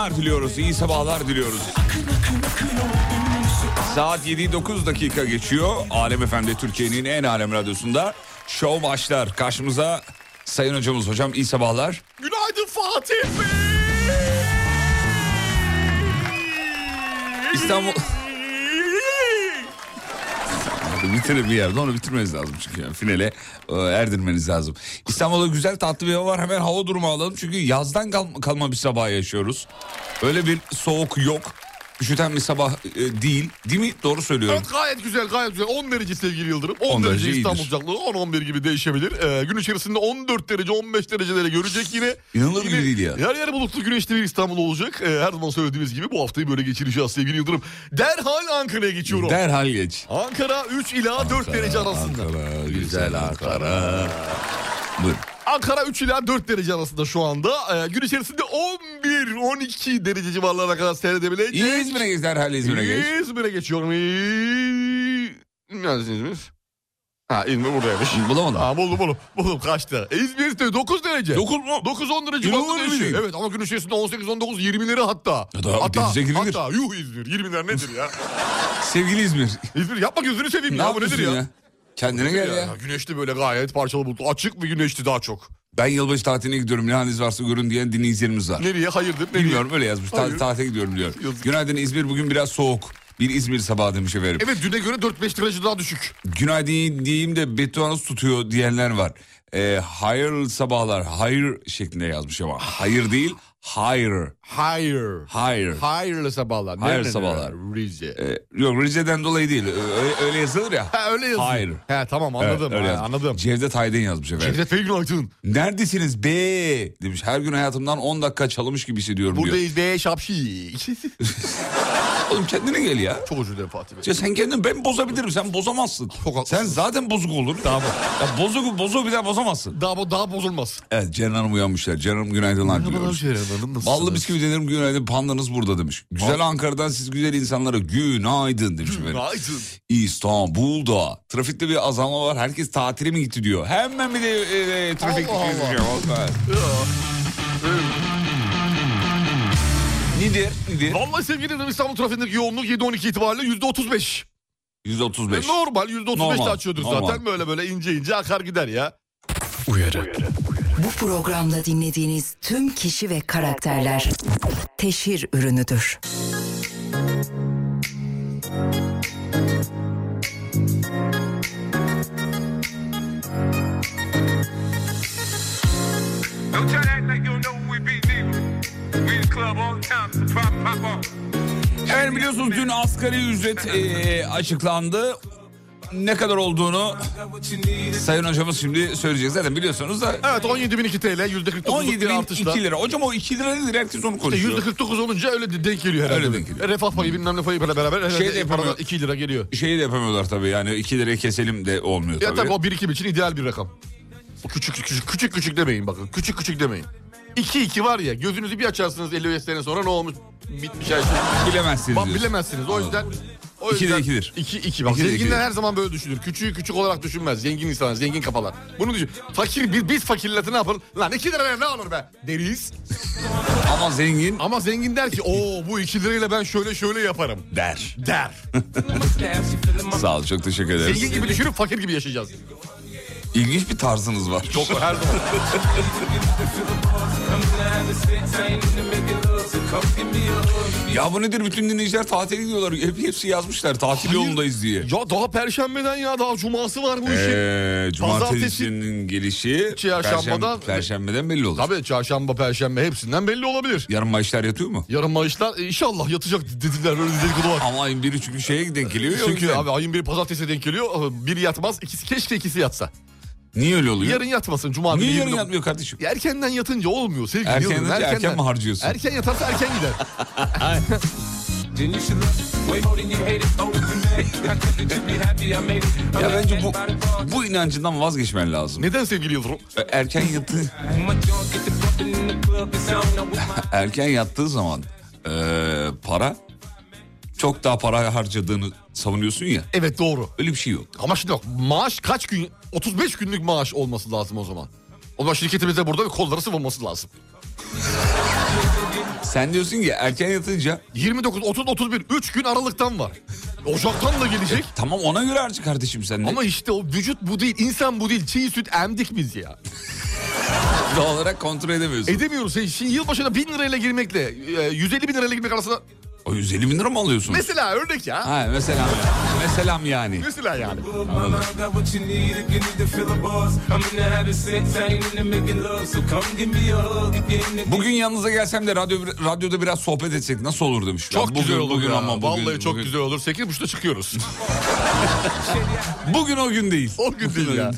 Günaydınlar diliyoruz. İyi sabahlar diliyoruz. Saat 7 9 dakika geçiyor. Alem Efendi Türkiye'nin en alem radyosunda show başlar. Karşımıza sayın hocamız. Hocam iyi sabahlar. Günaydın Fatih İstanbul... Hadi bitirin bir yerde onu bitirmeniz lazım çünkü yani finale e, erdirmeniz lazım. İstanbul'da güzel tatlı bir hava var hemen hava durumu alalım çünkü yazdan kal- kalma bir sabah yaşıyoruz. Öyle bir soğuk yok. Üşüten bir sabah e, değil. Değil mi? Doğru söylüyorum. Evet gayet güzel gayet güzel 10 derece sevgili Yıldırım 10, 10 derece derece İstanbul sıcaklığı 10-11 gibi değişebilir Ee, Gün içerisinde 14 derece 15 dereceleri görecek yine İnanılır gibi değil ya. Yer yer bulutlu güneşli bir İstanbul olacak Ee, Her zaman söylediğimiz gibi bu haftayı böyle geçireceğiz sevgili Yıldırım Derhal Ankara'ya geçiyorum Derhal geç. Ankara 3 ila 4 derece arasında Ankara, güzel Ankara. Buyurun. Ankara 3 ila 4 derece arasında şu anda. Ee, gün içerisinde 11-12 derece civarlarına kadar seyredebilecek. İzmir'e geç derhal İzmir'e geç. İzmir'e geçiyorum. İ- Neredesiniz İzmir? Ha İzmir buradaymış. Bulamadım. Ha buldum buldum. Buldum kaçtı. E, İzmir'de 9 derece. 9 mu? 9-10 derece İnanılır değil. Evet ama gün içerisinde 18-19 20'leri hatta. Ya da hatta, denize girilir. hatta yuh İzmir 20'ler nedir ya? Sevgili İzmir. İzmir yapma gözünü seveyim Ne ya bu nedir ya? ya? Kendine gel ya. Güneşli böyle gayet parçalı bulutlu. Açık bir güneşti daha çok. Ben yılbaşı tatiline gidiyorum ne haliniz varsa görün diyen dinleyicilerimiz var. Nereye hayırdır? Nereye? Bilmiyorum öyle yazmış. Ta- Hayır. tatile gidiyorum diyor. Yazık. Günaydın İzmir bugün biraz soğuk. Bir İzmir sabahı demiş efendim. Evet düne göre 4-5 derece daha düşük. Günaydın diyeyim de betonuz tutuyor diyenler var. Ee, hayırlı sabahlar. Hayır şeklinde yazmış ama. Hayır değil. Hayır. Hayır. Hayır. Hayırlı sabahlar. Hayırlı sabahlar. Rize. Ee, yok Rize'den dolayı değil. Öyle, öyle yazılır ya. Ha öyle yazıyor. Hayır. He tamam Evet, anladım. öyle ha, yazmış. anladım. Cevdet Aydın yazmış efendim. Cevdet Bey günaydın. Neredesiniz be demiş. Her gün hayatımdan 10 dakika çalınmış gibi hissediyorum diyor. Buradayız be şapşi. Oğlum kendine gel ya. Çok özür dilerim Fatih Bey. Ya sen kendini ben bozabilirim sen bozamazsın. Çok sen zaten bozuk olur. Tamam. Ya bozuk bozuk bir daha bozamazsın. Daha, daha bozulmaz. Evet Ceren Hanım uyanmışlar. Ceren Hanım günaydınlar diliyoruz. Ballı bisküvi denerim günaydın pandanız burada demiş. Güzel Ankara'dan siz güzel insanlara günaydın demiş. Günaydın. İstanbul'da trafikte bir azalma var. Herkes tatile mi gitti diyor. Hemen bir de e, e, trafik yazıyor. Nedir? Nedir? Vallahi sevgili dinleyicilerim, İstanbul trafiğindeki yoğunluk 7-12 itibariyle %35. %35. E, normal %35 Normal, de açıyordur normal. zaten. Böyle böyle ince ince akar gider ya. Bu programda dinlediğiniz tüm kişi ve karakterler teşhir ürünüdür. Don't tell that like you don't know we be nigga. We in the club Evet biliyorsunuz dün asgari ücret eee, açıklandı. Ne kadar olduğunu Sayın hocamız şimdi söyleyecek. Zaten biliyorsunuz da Evet 17.002 TL yüzde 49 17 bir bin artışla. 2 lira. Hocam o 2 lira nedir? Herkes onu İşte konuşuyor. yüzde 49 olunca öyle de denk geliyor herhalde. Öyle denk geliyor. Refah payı bilmem ne payı beraber Şey de yapamıyor. paradan 2 lira geliyor. Şeyi de yapamıyorlar tabii yani 2 liraya keselim de olmuyor Ya tabii. tabii o birikim için ideal bir rakam. Küçük küçük küçük küçük demeyin bakın. Küçük küçük demeyin. 2 2 var ya gözünüzü bir açarsınız 50 sene sonra ne olmuş bitmiş her şey. Bilemezsiniz Bak diyorsun. bilemezsiniz. O yüzden o İki de yüzden ikidir. 2 2 bak İki de zenginler ikidir. her zaman böyle düşünür. Küçüğü küçük olarak düşünmez. Zengin insanlar, zengin kafalar. Bunu düşün. Fakir biz, biz fakirleti ne yapalım? Lan 2 liraya ne olur be? Deriz. Ama zengin Ama zengin der ki o bu 2 lirayla ben şöyle şöyle yaparım. der. Der. Sağ ol çok teşekkür ederiz. Zengin gibi düşünüp fakir gibi yaşayacağız. İlginç bir tarzınız var. Çok her zaman. Ya bu nedir bütün dinleyiciler tatile gidiyorlar. Hep hepsi yazmışlar tatil Hayır. yolundayız diye. Ya daha perşembeden ya daha cuması var bu işin. Ee, cumartesinin gelişi Çarşambadan- perşembe, perşembeden belli olur. Tabii çarşamba, perşembe hepsinden belli olabilir. Yarın maaşlar yatıyor mu? Yarın maaşlar e, inşallah yatacak dediler öyle dedikodu var. Ama ayın biri çünkü şeye denk geliyor Çünkü abi ayın biri pazartesi denk geliyor. Biri yatmaz. ikisi keşke ikisi yatsa. Niye öyle oluyor? Yarın yatmasın. Cuma günü Niye yarın 29 yatmıyor kardeşim? Ya Erkenden yatınca olmuyor sevgili Erken Yıldırım, yatınca erken mi harcıyorsun? Erken yatarsa erken gider. Ya bence bu bu inancından vazgeçmen lazım. Neden sevgili Yıldırım? E, Erken yatı erken yattığı zaman e, para çok daha para harcadığını savunuyorsun ya. Evet doğru. Öyle bir şey yok. Ama şimdi bak maaş kaç gün? 35 günlük maaş olması lazım o zaman. O zaman şirketimize burada bir kolları sıvılması lazım. Sen diyorsun ki erken yatınca 29, 30, 31 3 gün aralıktan var. Ocaktan da gelecek. tamam ona göre harcı kardeşim sen de. Ama işte o vücut bu değil, insan bu değil. Çiğ süt emdik biz ya. doğal olarak kontrol edemiyorsun. Edemiyoruz. Sen Şimdi yılbaşına 1000 lirayla girmekle e, 150 bin lirayla girmek arasında... o 150 bin lira mı alıyorsun? Mesela örnek ya. Ha mesela mesela yani. Mesela yani. Bugün yanınıza gelsem de radyo radyoda biraz sohbet etsek nasıl olur demiş. Çok bugün, güzel olur bugün ya. ama bugün, Vallahi çok bugün- güzel olur. 8.30'da çıkıyoruz. Bugün o gün değil. O gün değil ya.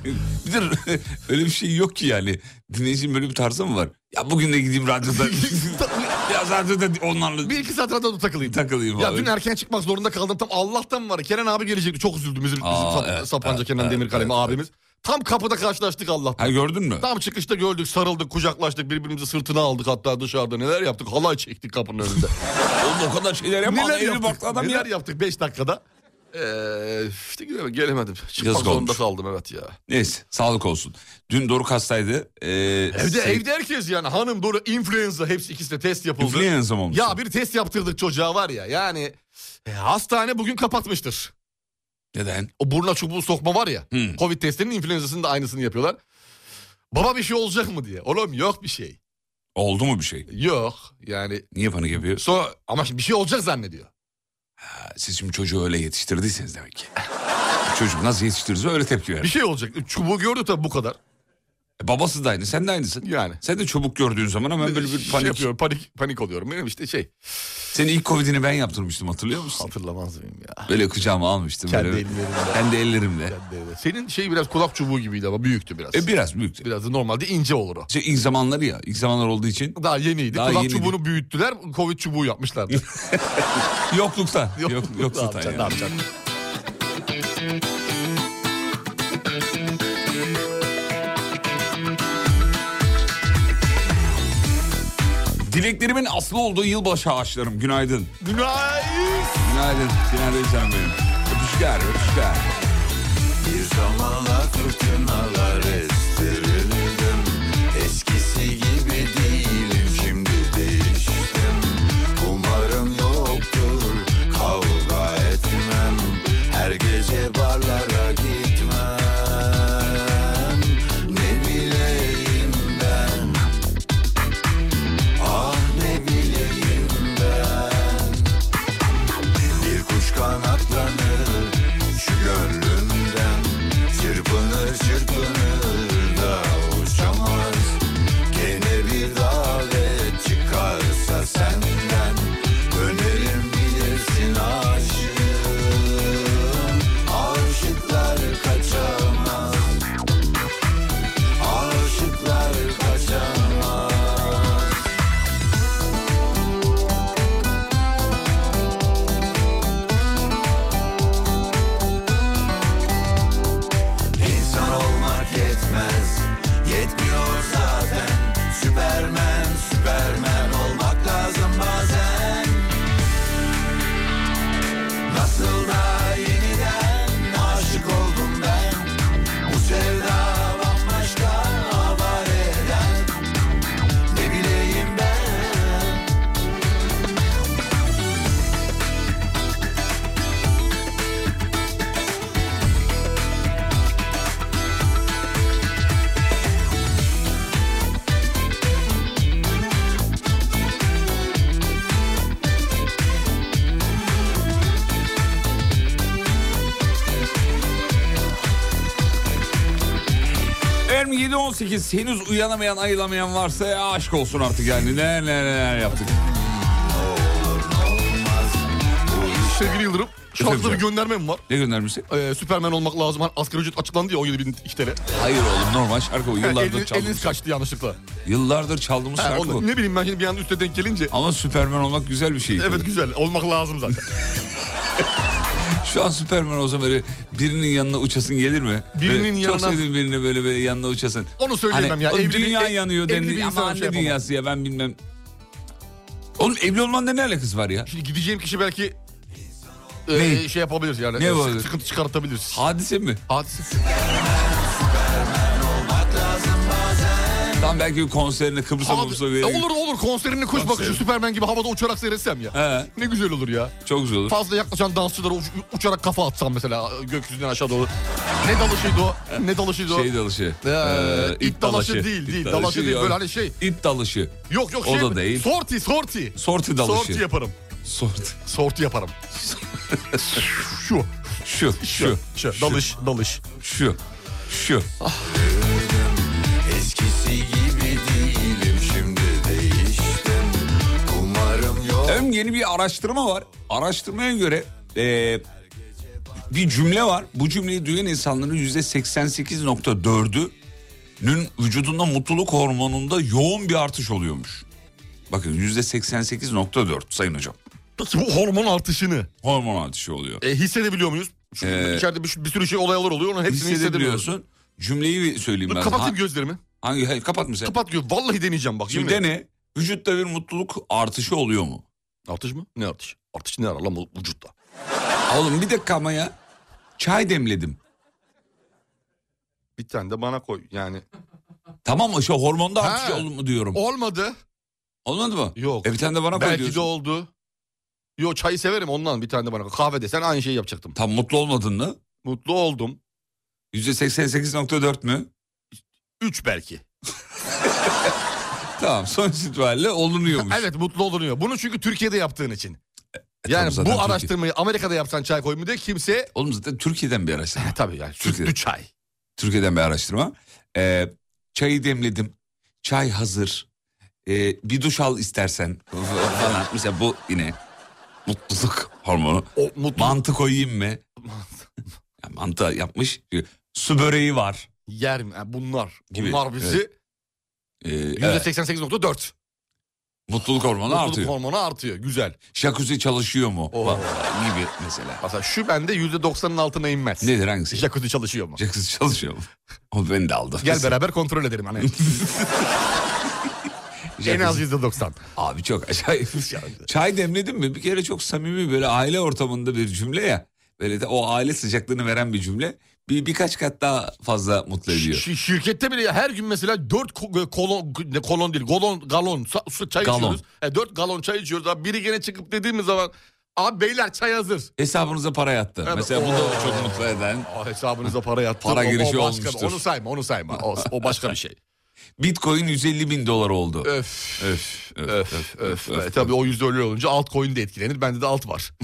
Bir de öyle bir şey yok ki yani. Dinleyicinin böyle bir tarzı mı var? Ya bugün de gideyim radyoda. ya radyoda onlarla bir iki saat radyoda takılayım. takılayım. Ya abi. dün erken çıkmak zorunda kaldım. Tam Allah'tan var. Kenan abi gelecekti. Çok üzüldüm. Bizim, bizim Aa, Sap- evet, Sapanca evet, Kenan evet, Demirkalem evet, abimiz. Tam kapıda karşılaştık Allah'tan. Ha gördün mü? Tam çıkışta gördük, sarıldık, kucaklaştık, birbirimizi sırtına aldık hatta dışarıda. Neler yaptık? Halay çektik kapının önünde. Oğlum o kadar şeyler yapma. Neler yaptık? adam Neler ya. yaptık 5 dakikada? Ee, işte gelemedim. Çıkmak Yazık zorunda olmuş. kaldım evet ya. Neyse sağlık olsun. Dün Doruk hastaydı. Ee, Evde se- evde herkes yani hanım doğru influenza hepsi ikisi de test yapıldı. Influenza mı olmuş? Ya bir test yaptırdık çocuğa var ya yani e, hastane bugün kapatmıştır. Neden? O buruna çubuğu sokma var ya. Hmm. Covid testinin influenzasının da aynısını yapıyorlar. Baba bir şey olacak mı diye. Oğlum yok bir şey. Oldu mu bir şey? Yok yani Niye panik yapıyor? sonra ama şimdi bir şey olacak zannediyor. Siz şimdi çocuğu öyle yetiştirdiyseniz demek ki. Çocuk nasıl yetiştirirse öyle tepki Bir verir. şey olacak. Çubuğu gördü tabii bu kadar. E, babası da aynı sen de aynısın. Yani. Sen de çubuk gördüğün zaman hemen böyle bir Şey panik. yapıyorum, panik panik oluyorum. Benim işte şey Senin ilk Covid'ini ben yaptırmıştım hatırlıyor musun? hatırlamaz mıyım ya. Böyle kucağıma almıştım. Kendi böyle. ellerimle. Kendi ellerimle. Kendi. Senin şey biraz kulak çubuğu gibiydi ama büyüktü biraz. E biraz büyüktü. Biraz da normalde ince olur o. İşte ilk zamanları ya. ilk zamanlar olduğu için Daha yeniydi. Daha kulak yeniydi. çubuğunu büyüttüler. Covid çubuğu yapmışlardı. yokluktan. Yok, ne yokluktan yapacaksın, yani. ne yapacaksın? Dileklerimin aslı olduğu yılbaşı ağaçlarım. Günaydın. Günaydın. Günaydın. Günaydın canım benim. Öpüşler, öpüşler. Bir zamanlar fırtınalar 18 henüz uyanamayan ayılamayan varsa ya aşk olsun artık yani. Ne ne ne yaptık. Sevgili Yıldırım hafta bir göndermem var. Ne göndermişsin? Ee, Süpermen olmak lazım. Hani asgari ücret açıklandı ya 17 bin TL. Hayır oğlum normal şarkı o. Yıllardır eliniz, çaldığımız eliniz kaçtı yanlışlıkla. Yıllardır çaldığımız Ha, şarkı onu- o. ne bileyim ben şimdi bir anda üste denk gelince. Ama Süpermen olmak güzel bir şey. Evet güzel olmak lazım zaten. Şu an Süpermen olsa böyle birinin yanına uçasın gelir mi? Birinin Böyle yanına- Çok sevdiğin birine böyle böyle yanına uçasın. Onu söyleyemem Hani, ya. Evli- dünya ev- yanıyor insana Ama şey ne dünyası ya ben bilmem. Oğlum evli olmanın ne alakası var ya? Şimdi gideceğim kişi belki Ne? e, şey yapabilir yani. Ne E, var? Sıkıntı çıkartabilir. Hadise mi? Hadise. Tam belki bir konserine Kıbrıs'a Kıbrıs'a e, verir. olur olur konserini kuş bakışı Süpermen gibi havada uçarak seyretsem ya. He, Ne güzel olur ya. çok güzel olur. Fazla yaklaşan dansçılara uç- uçarak kafa atsam mesela gökyüzünden aşağı doğru. Ne dalışıydı o? Ne dalışıydı o? Şey dalışı. Ee, Ee, ip dalaşı değil, değil. İp Dalaşı değil, böyle hani şey- İp dalışı. Yok yok O şey. da değil. Sorti sorti. Sorti dalışı. Sorti yaparım. Sorti. Sorti yaparım. Şu. Şu, şu, Şu. Dalış, dalış. şu, şu. Eskisi gibi değilim şimdi değiştim Umarım yok Hem yeni bir araştırma var. Araştırmaya göre e, bir cümle var. Bu cümleyi duyan insanların yüzde 88.4'ünün vücudunda mutluluk hormonunda yoğun bir artış oluyormuş. Bakın yüzde 88.4 sayın hocam. Peki bu hormon artışını Hormon artışı oluyor. e, hissedebiliyor muyuz? Çünkü Ee, içeride bir, bir sürü şey olaylar oluyor. Onun hepsini. Hissedebiliyorsun. Cümleyi bir söyleyeyim Dur, ben. kapatayım Ha- gözlerimi. Hangi, hayır, kapat mı sen? Kapat göz. Vallahi deneyeceğim bak. Şimdi dene. Vücutta bir mutluluk artışı oluyor mu? Artış mı? Ne artış? Artış ne arar lan vücutta? Oğlum bir dakika ama ya. Çay demledim. Bir tane de bana koy yani. Tamam mı? Şu hormonda artış oldu mu diyorum. Olmadı. Olmadı mı? Yok. E bir tane de bana koy Belki diyorsun. de oldu. Yo çayı severim ondan bir tane de bana. koy. Kahve desen aynı şeyi yapacaktım. Tam mutlu olmadın mı? Mutlu oldum. %88.4 mü? 3 belki. Tamam sonuç itibariyle olunuyormuş. evet mutlu olunuyor. Bunu çünkü Türkiye'de yaptığın için. E, Yani tabii zaten bu Türkiye- araştırmayı Amerika'da yapsan çay koymu de kimse... Oğlum zaten Türkiye'den bir araştırma. E, tabii yani Türkiye'de. sütlü çay. Türkiye'den bir araştırma. Ee, çayı demledim. Çay hazır. Ee, bir duş al istersen falan. Mesela bu yine mutluluk hormonu. O mutlu Mantı koyayım mı? Mantı yapmış. Su böreği var. Yer mi? Yani bunlar. Gibi, Bunlar bizi Ee, evet, %88.4. mutluluk hormonu Mutluluk artıyor. hormonu artıyor. Güzel. Jacuzzi çalışıyor mu? Oo. Bak, Gibi mesela. Mesela şu bende %90'ın altına inmez. Nedir hangisi? Jacuzzi çalışıyor mu? Jacuzzi çalışıyor mu? O beni de aldı. Gel beraber kontrol edelim hani. en az %90. Abi çok acayip. Çay demledin mi? Bir kere çok samimi böyle aile ortamında bir cümle ya. Böyle de o aile sıcaklığını veren bir cümle. Bir birkaç kat daha fazla mutlu ediyor. Ş- şirkette bile her gün mesela 4 kolon ne kolon değil galon galon su çay Galon. içiyoruz. E, 4 galon çay içiyoruz. Abi biri gene çıkıp dediğimiz zaman abi beyler çay hazır. Hesabınıza para yattı. Evet, Mesela bu o- da çok mutlu eden. Aa, hesabınıza para yattı. Para O- o girişi başka- olmuştur. Onu sayma onu sayma. O, o başka bir şey. Bitcoin 150 bin dolar oldu. öf. Öf, öf, Öf öf. E, tabii o yüzde öyle olunca altcoin de etkilenir. Bende de alt var.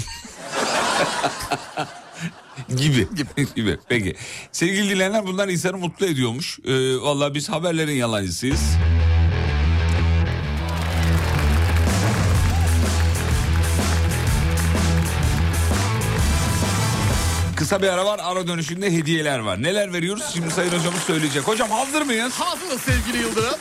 gibi. gibi. Peki. Sevgili dinleyenler bunlar insanı mutlu ediyormuş. Ee, Valla biz haberlerin yalancısıyız. Kısa bir ara var. Ara dönüşünde hediyeler var. Neler veriyoruz? Şimdi Sayın Hocamız söyleyecek. Hocam hazır mıyız? Hazırız sevgili Yıldırım.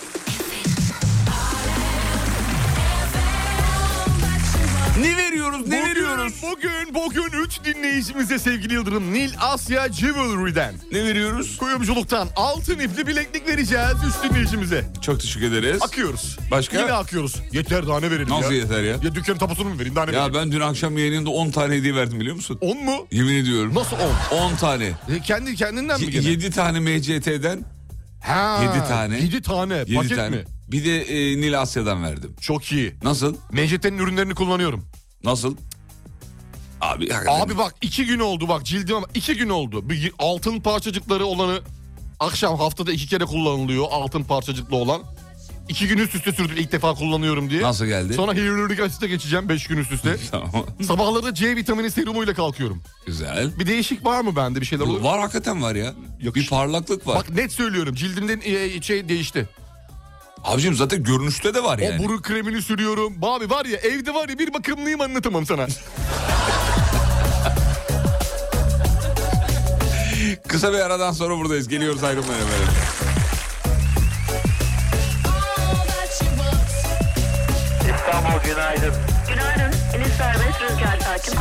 Ne veriyoruz? Ne veriyoruz? Bugün, bugün 3 dinleyicimize sevgili Yıldırım Nil Asya Jewelry'den. Ne veriyoruz? Kuyumculuktan altın ipli bileklik vereceğiz 3 dinleyicimize. Çok teşekkür ederiz. Akıyoruz. Başka? Yine akıyoruz. Yeter daha ne verelim Nasıl ya? yeter ya? Ya dükkanın tapusunu mu vereyim daha ne Ya vereyim? ben dün akşam yayınında 10 tane hediye verdim biliyor musun? 10 mu? Yemin ediyorum. Nasıl 10? 10 tane. E, kendi kendinden mi gene? 7 tane MCT'den Ha, yedi tane. 7 tane. 7 Paket tane. mi? Bir de e, Nil Asya'dan verdim. Çok iyi. Nasıl? Mecet'in ürünlerini kullanıyorum. Nasıl? Abi hakikaten. Abi bak iki gün oldu bak cildim iki gün oldu. Bir altın parçacıkları olanı akşam haftada iki kere kullanılıyor altın parçacıklı olan. İki gün üst üste sürdü ilk defa kullanıyorum diye. Nasıl geldi? Sonra hyaluronik asite geçeceğim 5 gün üst üste. Tamam. Sabahları C vitamini serumuyla kalkıyorum. Güzel. Bir değişik var mı bende bir şeyler olur? Var hakikaten var ya. Yakış- Bir parlaklık var. Bak net söylüyorum cildimden e, şey değişti. Abicim zaten görünüşte de var yani. O burun kremini sürüyorum. Abi var ya evde var ya bir bakımlıyım anlatamam sana. Kısa bir aradan sonra buradayız. Geliyoruz ayrılmayın efendim. İstanbul günaydın. Günaydın. Enis Serbest Rüzgar Sakin.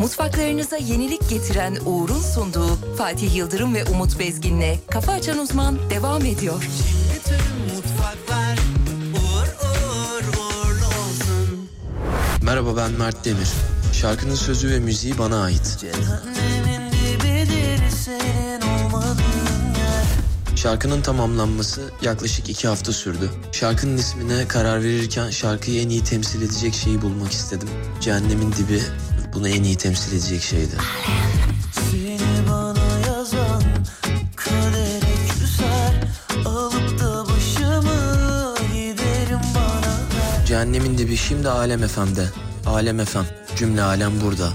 Mutfaklarınıza yenilik getiren Uğur'un sunduğu Fatih Yıldırım ve Umut Bezgin'le Kafa Açan Uzman devam ediyor. Merhaba ben Mert Demir. Şarkının sözü ve müziği bana ait. Şarkının tamamlanması yaklaşık iki hafta sürdü. Şarkının ismine karar verirken şarkıyı en iyi temsil edecek şeyi bulmak istedim. Cehennemin dibi bunu en iyi temsil edecek şeydi. Seni bana yazan kadere küser Alıp da başımı giderim bana ver Cehennemin dibi şimdi Alem FM'de. Alem FM. Cümle alem burada.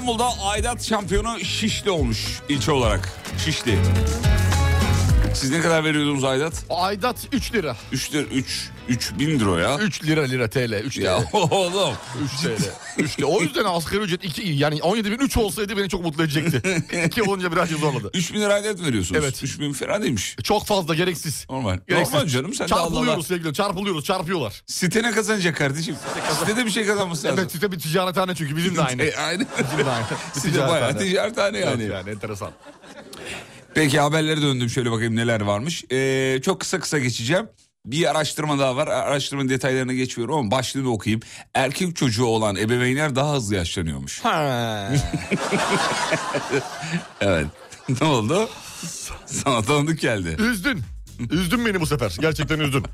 İstanbul'da aidat şampiyonu Şişli olmuş ilçe olarak. Şişli. Siz ne kadar veriyordunuz aidat? Aidat 3 lira. 3 lira 3 3 bin lira ya. 3 lira lira TL 3 TL. Ya oğlum. 3 TL. 3 TL. O yüzden asgari ücret 2 yani 17 bin 3 olsaydı beni çok mutlu edecekti. 2 olunca birazcık zorladı. 3 bin lira aidat veriyorsunuz. Evet. 3 bin fena değilmiş. Çok fazla gereksiz. Normal. Gereksiz. Normal canım sen de Allah Allah. Çarpılıyoruz sevgili çarpılıyoruz çarpıyorlar. Site ne kazanacak kardeşim? Site de bir şey kazanması lazım. Evet site bir ticarethane çünkü bizim de aynı. E, aynı. Bizim de aynı. Bir Site bayağı ticarethane yani. Evet yani enteresan. Peki haberlere döndüm şöyle bakayım neler varmış. Ee, çok kısa kısa geçeceğim. Bir araştırma daha var. Araştırmanın detaylarına geçiyorum ama başlığını okuyayım. Erkek çocuğu olan ebeveynler daha hızlı yaşlanıyormuş. Evet. ne oldu? Sana tanıdık geldi. Üzdün. Üzdün beni bu sefer. Gerçekten üzdün.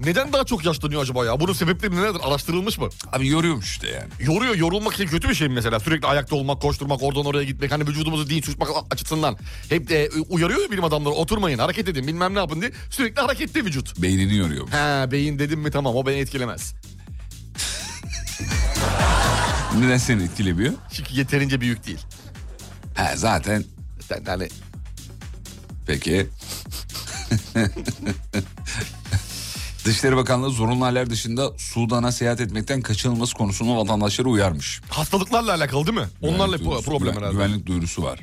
Neden daha çok yaşlanıyor acaba ya? Bunun sebepleri nelerdir? Araştırılmış mı? Abi yoruyormuş işte yani. Yoruyor. Yorulmak için kötü bir şey mi mesela? Sürekli ayakta olmak, koşturmak, oradan oraya gitmek. Hani vücudumuzu dinç tutmak açısından. Hep de uyarıyor ya bilim adamları. Oturmayın, hareket edin, bilmem ne yapın diye. Sürekli hareketli vücut. Beynini yoruyormuş. He beyin dedim mi tamam o beni etkilemez. Neden seni etkilemiyor? Çünkü yeterince büyük değil. He zaten Sen hani Peki. Dışişleri Bakanlığı zorunlu haller dışında Sudan'a seyahat etmekten kaçınılması konusunda vatandaşları uyarmış. hastalıklarla alakalı değil mi? Onlarla duyurusu- problem herhalde. Güvenlik duyurusu var.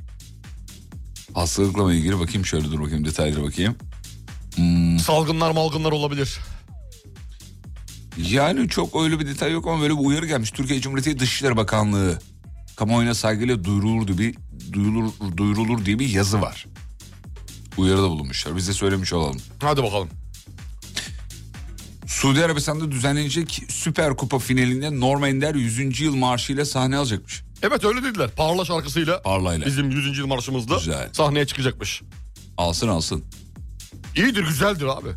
Hastalıkla ilgili bakayım şöyle dur bakayım detaylara bakayım. Salgınlar malgınlar olabilir. Yani çok öyle bir detay yok ama böyle bir uyarı gelmiş. Türkiye Cumhuriyeti Dışişleri Bakanlığı kamuoyuna saygıyla duyurulur diye bir duyurulur, duyurulur diye bir yazı var. Uyarıda bulunmuşlar. Biz de söylemiş olalım. Hadi bakalım. Suudi Arabistan'da düzenlenecek Süper Kupa finalinde Norm Ender 100. yıl marşıyla sahne alacakmış. Evet öyle dediler. Parla şarkısıyla Parlayla. bizim 100. yıl marşımızda Güzel. sahneye çıkacakmış. Alsın alsın. İyidir güzeldir abi.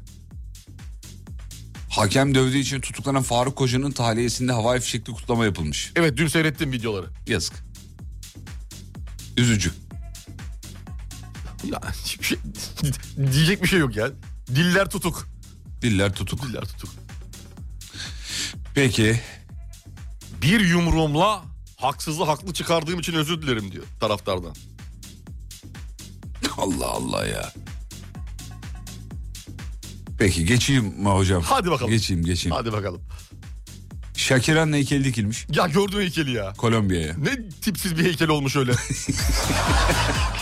Hakem dövdüğü için tutuklanan Faruk Koca'nın tahliyesinde havai fişekli kutlama yapılmış. Evet dün seyrettim videoları. Yazık. Üzücü. Ya hiçbir şey, diyecek bir şey yok ya. Diller tutuk. Diller tutuk. Diller tutuk. Peki. Bir yumruğumla haksızı haklı çıkardığım için özür dilerim diyor taraftardan. Allah Allah ya. Peki geçeyim mi hocam? Hadi bakalım. Geçeyim geçeyim. Hadi bakalım. Shakira'nın heykeli dikilmiş Ya gördün heykeli ya. Kolombiya'ya. Ne tipsiz bir heykel olmuş öyle.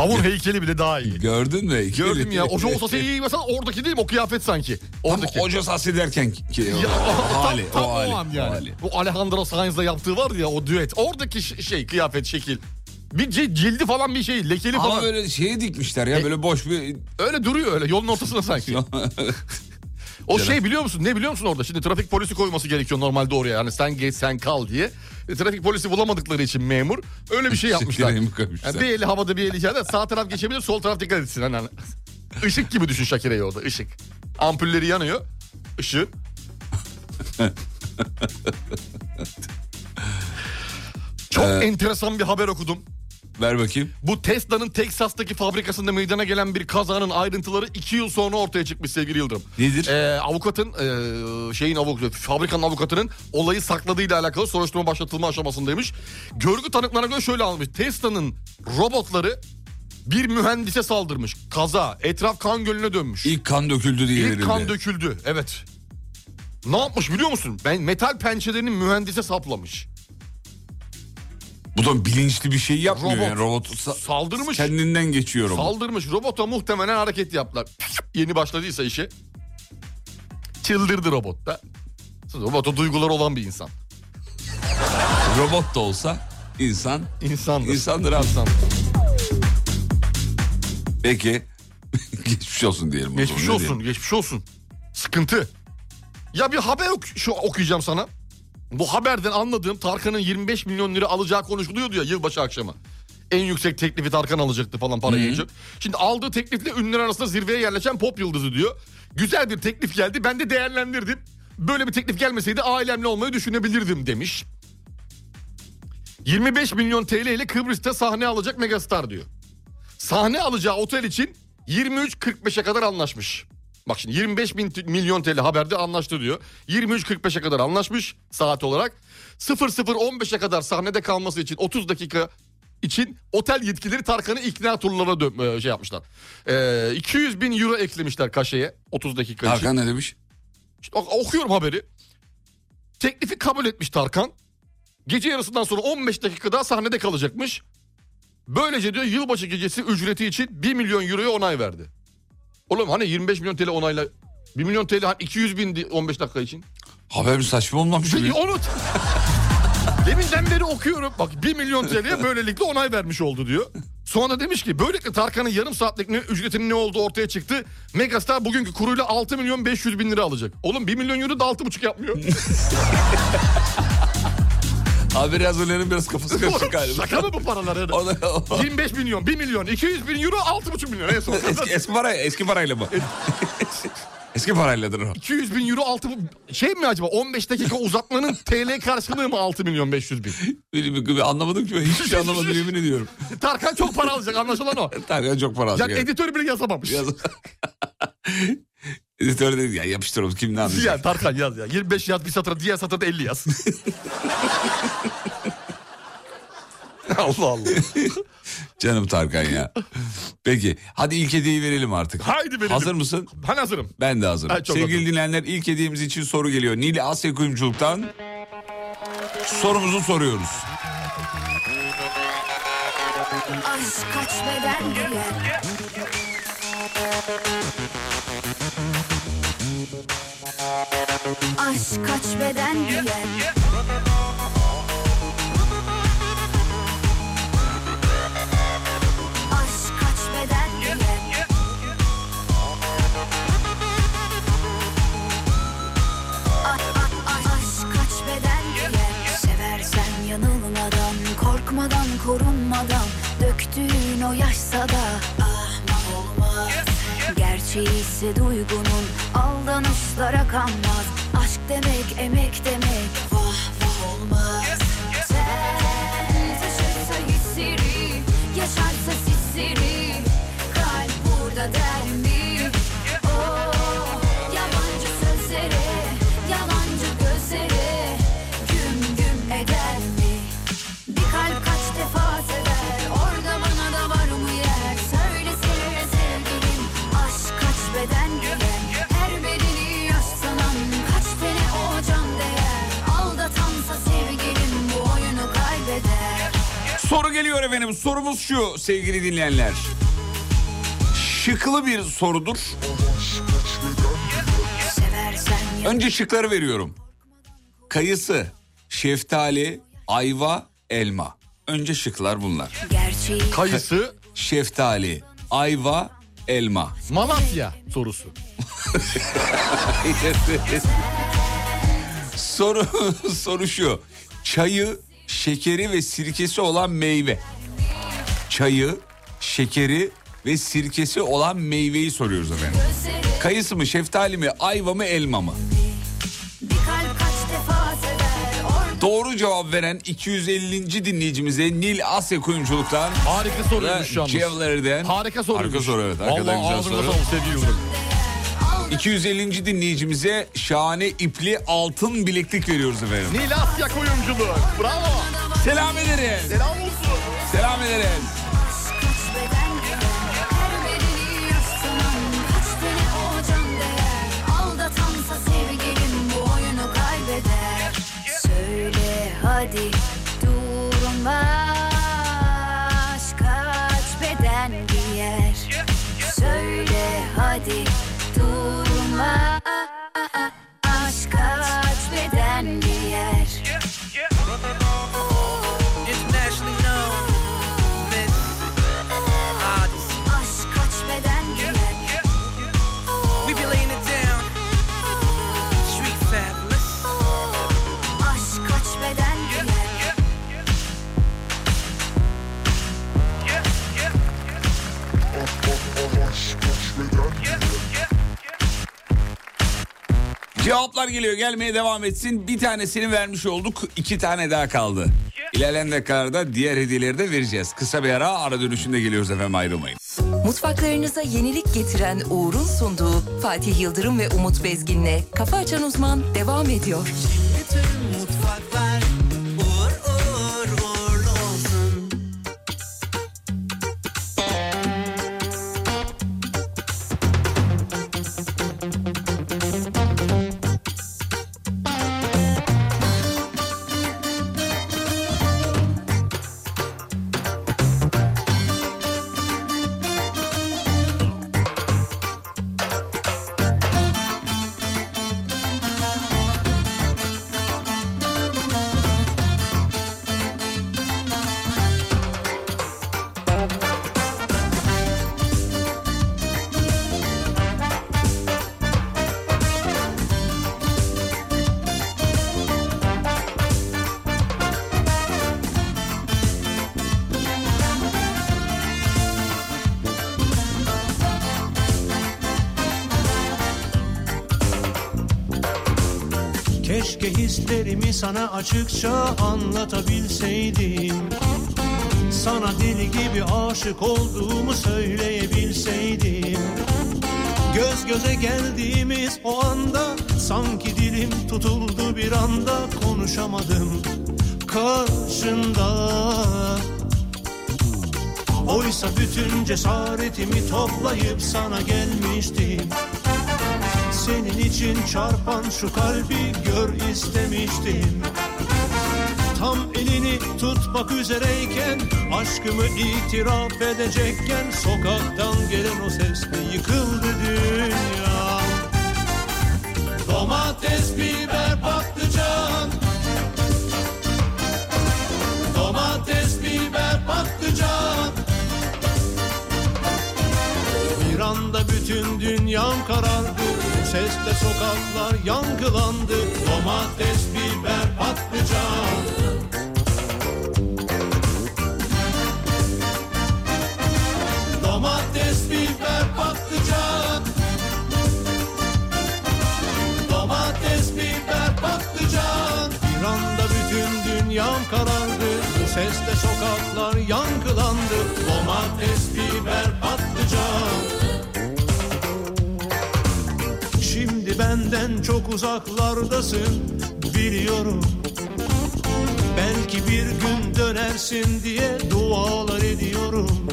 Kavun heykeli bile daha iyi. Gördün mü heykeli? Gördüm ya. Oca olsa iyi mesela oradaki değil mi? O kıyafet sanki. Oradaki. Hoca sahs ederken ki, Ya, o, hali, tam, tam o hali, o an yani. o hali. Bu Alejandro Sainz'la yaptığı var ya o düet. Oradaki şey kıyafet şekil. Bir cildi falan bir şey lekeli Ama falan. böyle şeye dikmişler ya E- böyle boş bir... Öyle duruyor öyle yolun ortasına sanki. O şey biliyor musun? Ne biliyor musun orada? Şimdi trafik polisi koyması gerekiyor normalde oraya. Yani sen geç sen kal diye. Trafik polisi bulamadıkları için memur öyle bir şey yapmışlar. Koymuşlar? Yani bir eli havada bir eli içeride. Sağ taraf geçebilir sol taraf dikkat etsin. Hani, hani. Işık gibi düşün Şakire'yi orada ışık. Ampulleri yanıyor. Işığı. Çok enteresan bir haber okudum. Ver bakayım. Bu Tesla'nın Teksas'taki fabrikasında meydana gelen bir kazanın ayrıntıları iki yıl sonra ortaya çıkmış sevgili Yıldırım. Nedir? Ee, avukatın ee, şeyin avukatı fabrikanın avukatının olayı sakladığıyla alakalı soruşturma başlatılma aşamasındaymış. Görgü tanıklarına göre şöyle anlatmış. Tesla'nın robotları bir mühendise saldırmış. Kaza. Etraf kan gölüne dönmüş. İlk kan döküldü diye İlk kan döküldü. Evet. Ne yapmış biliyor musun? Ben metal pençelerini mühendise saplamış. Bu da bilinçli bir şey yapmıyor Robot. yani. Robot sa- Saldırmış. kendinden geçiyor robot. Saldırmış. Robota muhtemelen hareket yaptılar. Yeni başladıysa işe. Çıldırdı robot da. Robota duyguları olan bir insan. robot da olsa insan İnsandır. insandır abi. İnsan. Peki. geçmiş olsun diyelim. Geçmiş olsun, diyelim? geçmiş olsun. Sıkıntı. Ya bir haber ok- şu okuyacağım sana. Bu haberden anladığım Tarkan'ın 25 milyon lira alacağı konuşuluyordu ya yılbaşı akşamı. En yüksek teklifi Tarkan alacaktı falan para yiyecek. Şimdi aldığı teklifle ünlüler arasında zirveye yerleşen pop yıldızı diyor. Güzel bir teklif geldi ben de değerlendirdim. Böyle bir teklif gelmeseydi ailemle olmayı düşünebilirdim demiş. 25 milyon TL ile Kıbrıs'ta sahne alacak megastar diyor. Sahne alacağı otel için 23.45'e kadar anlaşmış. Bak şimdi 25 bin milyon TL haberde anlaştı diyor. 23.45'e kadar anlaşmış saat olarak. 00.15'e kadar sahnede kalması için 30 dakika için otel yetkileri Tarkan'ı ikna turlarına dö- e, şey yapmışlar. Ee, 200 bin euro eklemişler kaşeye 30 dakika için. Tarkan ne demiş? İşte ok- okuyorum haberi. Teklifi kabul etmiş Tarkan. Gece yarısından sonra 15 dakika daha sahnede kalacakmış. Böylece diyor yılbaşı gecesi ücreti için 1 milyon euroya onay verdi. Oğlum hani 25 milyon TL onayla 1 milyon TL hani 200 bin 15 dakika için. Haber bir saçma olmamış mı? Onu deminden beri okuyorum. Bak 1 milyon TL'ye böylelikle onay vermiş oldu diyor. Sonra demiş ki böylelikle Tarkan'ın yarım saatlik ne, ücretinin ne olduğu ortaya çıktı. Megastar bugünkü kuruyla 6 milyon 500 bin lira alacak. Oğlum 1 milyon euro da 6,5 yapmıyor. Haberi hazırlayanın biraz kafası karışık galiba. Şaka mı bu paralar? Yani? O da- o- 25 milyon, 1 milyon, 200 bin euro, 6,5 milyon. En son. eski, eski, para, eski parayla mı? eski parayladır o. 200 bin euro 6 şey mi acaba 15 dakika uzatmanın TL karşılığı mı 6 milyon 500 bin? Bir- anlamadım ki hiçbir şey anlamadım yemin ediyorum. Tarkan çok para alacak anlaşılan o. Tarkan çok para alacak. Yani evet. editör bile yazamamış. Yaz- Editör dedi ya yapıştır onu kim ne anlayacak. Ya Tarkan yaz ya. 25 yaz bir satıra diğer satırda 50 yaz. Allah Allah. Canım Tarkan ya. Peki hadi ilk hediyeyi verelim artık. Haydi verelim. Hazır mısın? Ben hazırım. Ben de hazırım. Ha, çok Sevgili hazırım. dinleyenler ilk hediyemiz için soru geliyor. Nil Asya Kuyumculuk'tan sorumuzu soruyoruz. Aşk kaç beden Aşk kaç beden giyer Aşk kaç beden a- Aşk kaç beden giyer Seversen yanılmadan Korkmadan korunmadan Döktüğün o yaşsa da Ahmak olmaz. Gerçeği ise duygunun Aldanışlara kanmaz Aşk demek emek demek. Vah vah olmaz efendim. Sorumuz şu sevgili dinleyenler. Şıklı bir sorudur. Önce şıkları veriyorum. Kayısı, şeftali, ayva, elma. Önce şıklar bunlar. gerçeği Kayısı Şeftali, ayva, elma. Malatya sorusu. soru soru şu. Çayı, şekeri ve sirkesi olan meyve. Çayı, şekeri ve sirkesi olan meyveyi soruyoruz efendim. Kayısı mı, şeftali mi, ayva mı, elma mı? Doğru cevap veren 250. dinleyicimize Nil Asya Kuyumculuk'tan Harika soruymuş yalnız. Cevler'den Harika soruymuş. Harika soru evet. Hakikaten Vallahi güzel ağzınıza soru. sağlık sevgili Yıldırım. 250. dinleyicimize şahane ipli altın bileklik veriyoruz efendim. Nil Asya kuyumculuk. Bravo. Selam ederiz. Selam olsun. Selam ederiz. Hadi Durma kaç beden giyer Söyle hadi Durma Cevaplar geliyor gelmeye devam etsin. Bir tanesini vermiş olduk. iki tane daha kaldı. İlerleyen dakikalarda diğer hediyeleri de vereceğiz. Kısa bir ara ara dönüşünde geliyoruz efendim ayrılmayın. Mutfaklarınıza yenilik getiren Uğur'un sunduğu Fatih Yıldırım ve Umut Bezgin'le Kafa Açan Uzman devam ediyor. Bütün sana açıkça anlatabilseydim Sana deli gibi aşık olduğumu söyleyebilseydim. Göz göze geldiğimiz o anda Sanki dilim tutuldu bir anda Konuşamadım karşında. Oysa bütün cesaretimi toplayıp sana gelmiştim Senin için çarpan şu kalbi gör istemiştim. Tam elini tutmak üzereyken Aşkımı itiraf edecekken Sokaktan gelen o sesle yıkıldı dünya. Domates, biber, patlıcan. Domates, biber, patlıcan. Bir anda bütün dünyam karardı Sesle sokaklar yankılandı Domates, biber, patlıcan. Domates, biber, patlıcan. Domates, biber, patlıcan. Bir bütün dünyam karardı Sesle sokaklar yankılandı Domates, biber, patlıcan benden çok uzaklardasın biliyorum. Belki bir gün dönersin diye dualar ediyorum.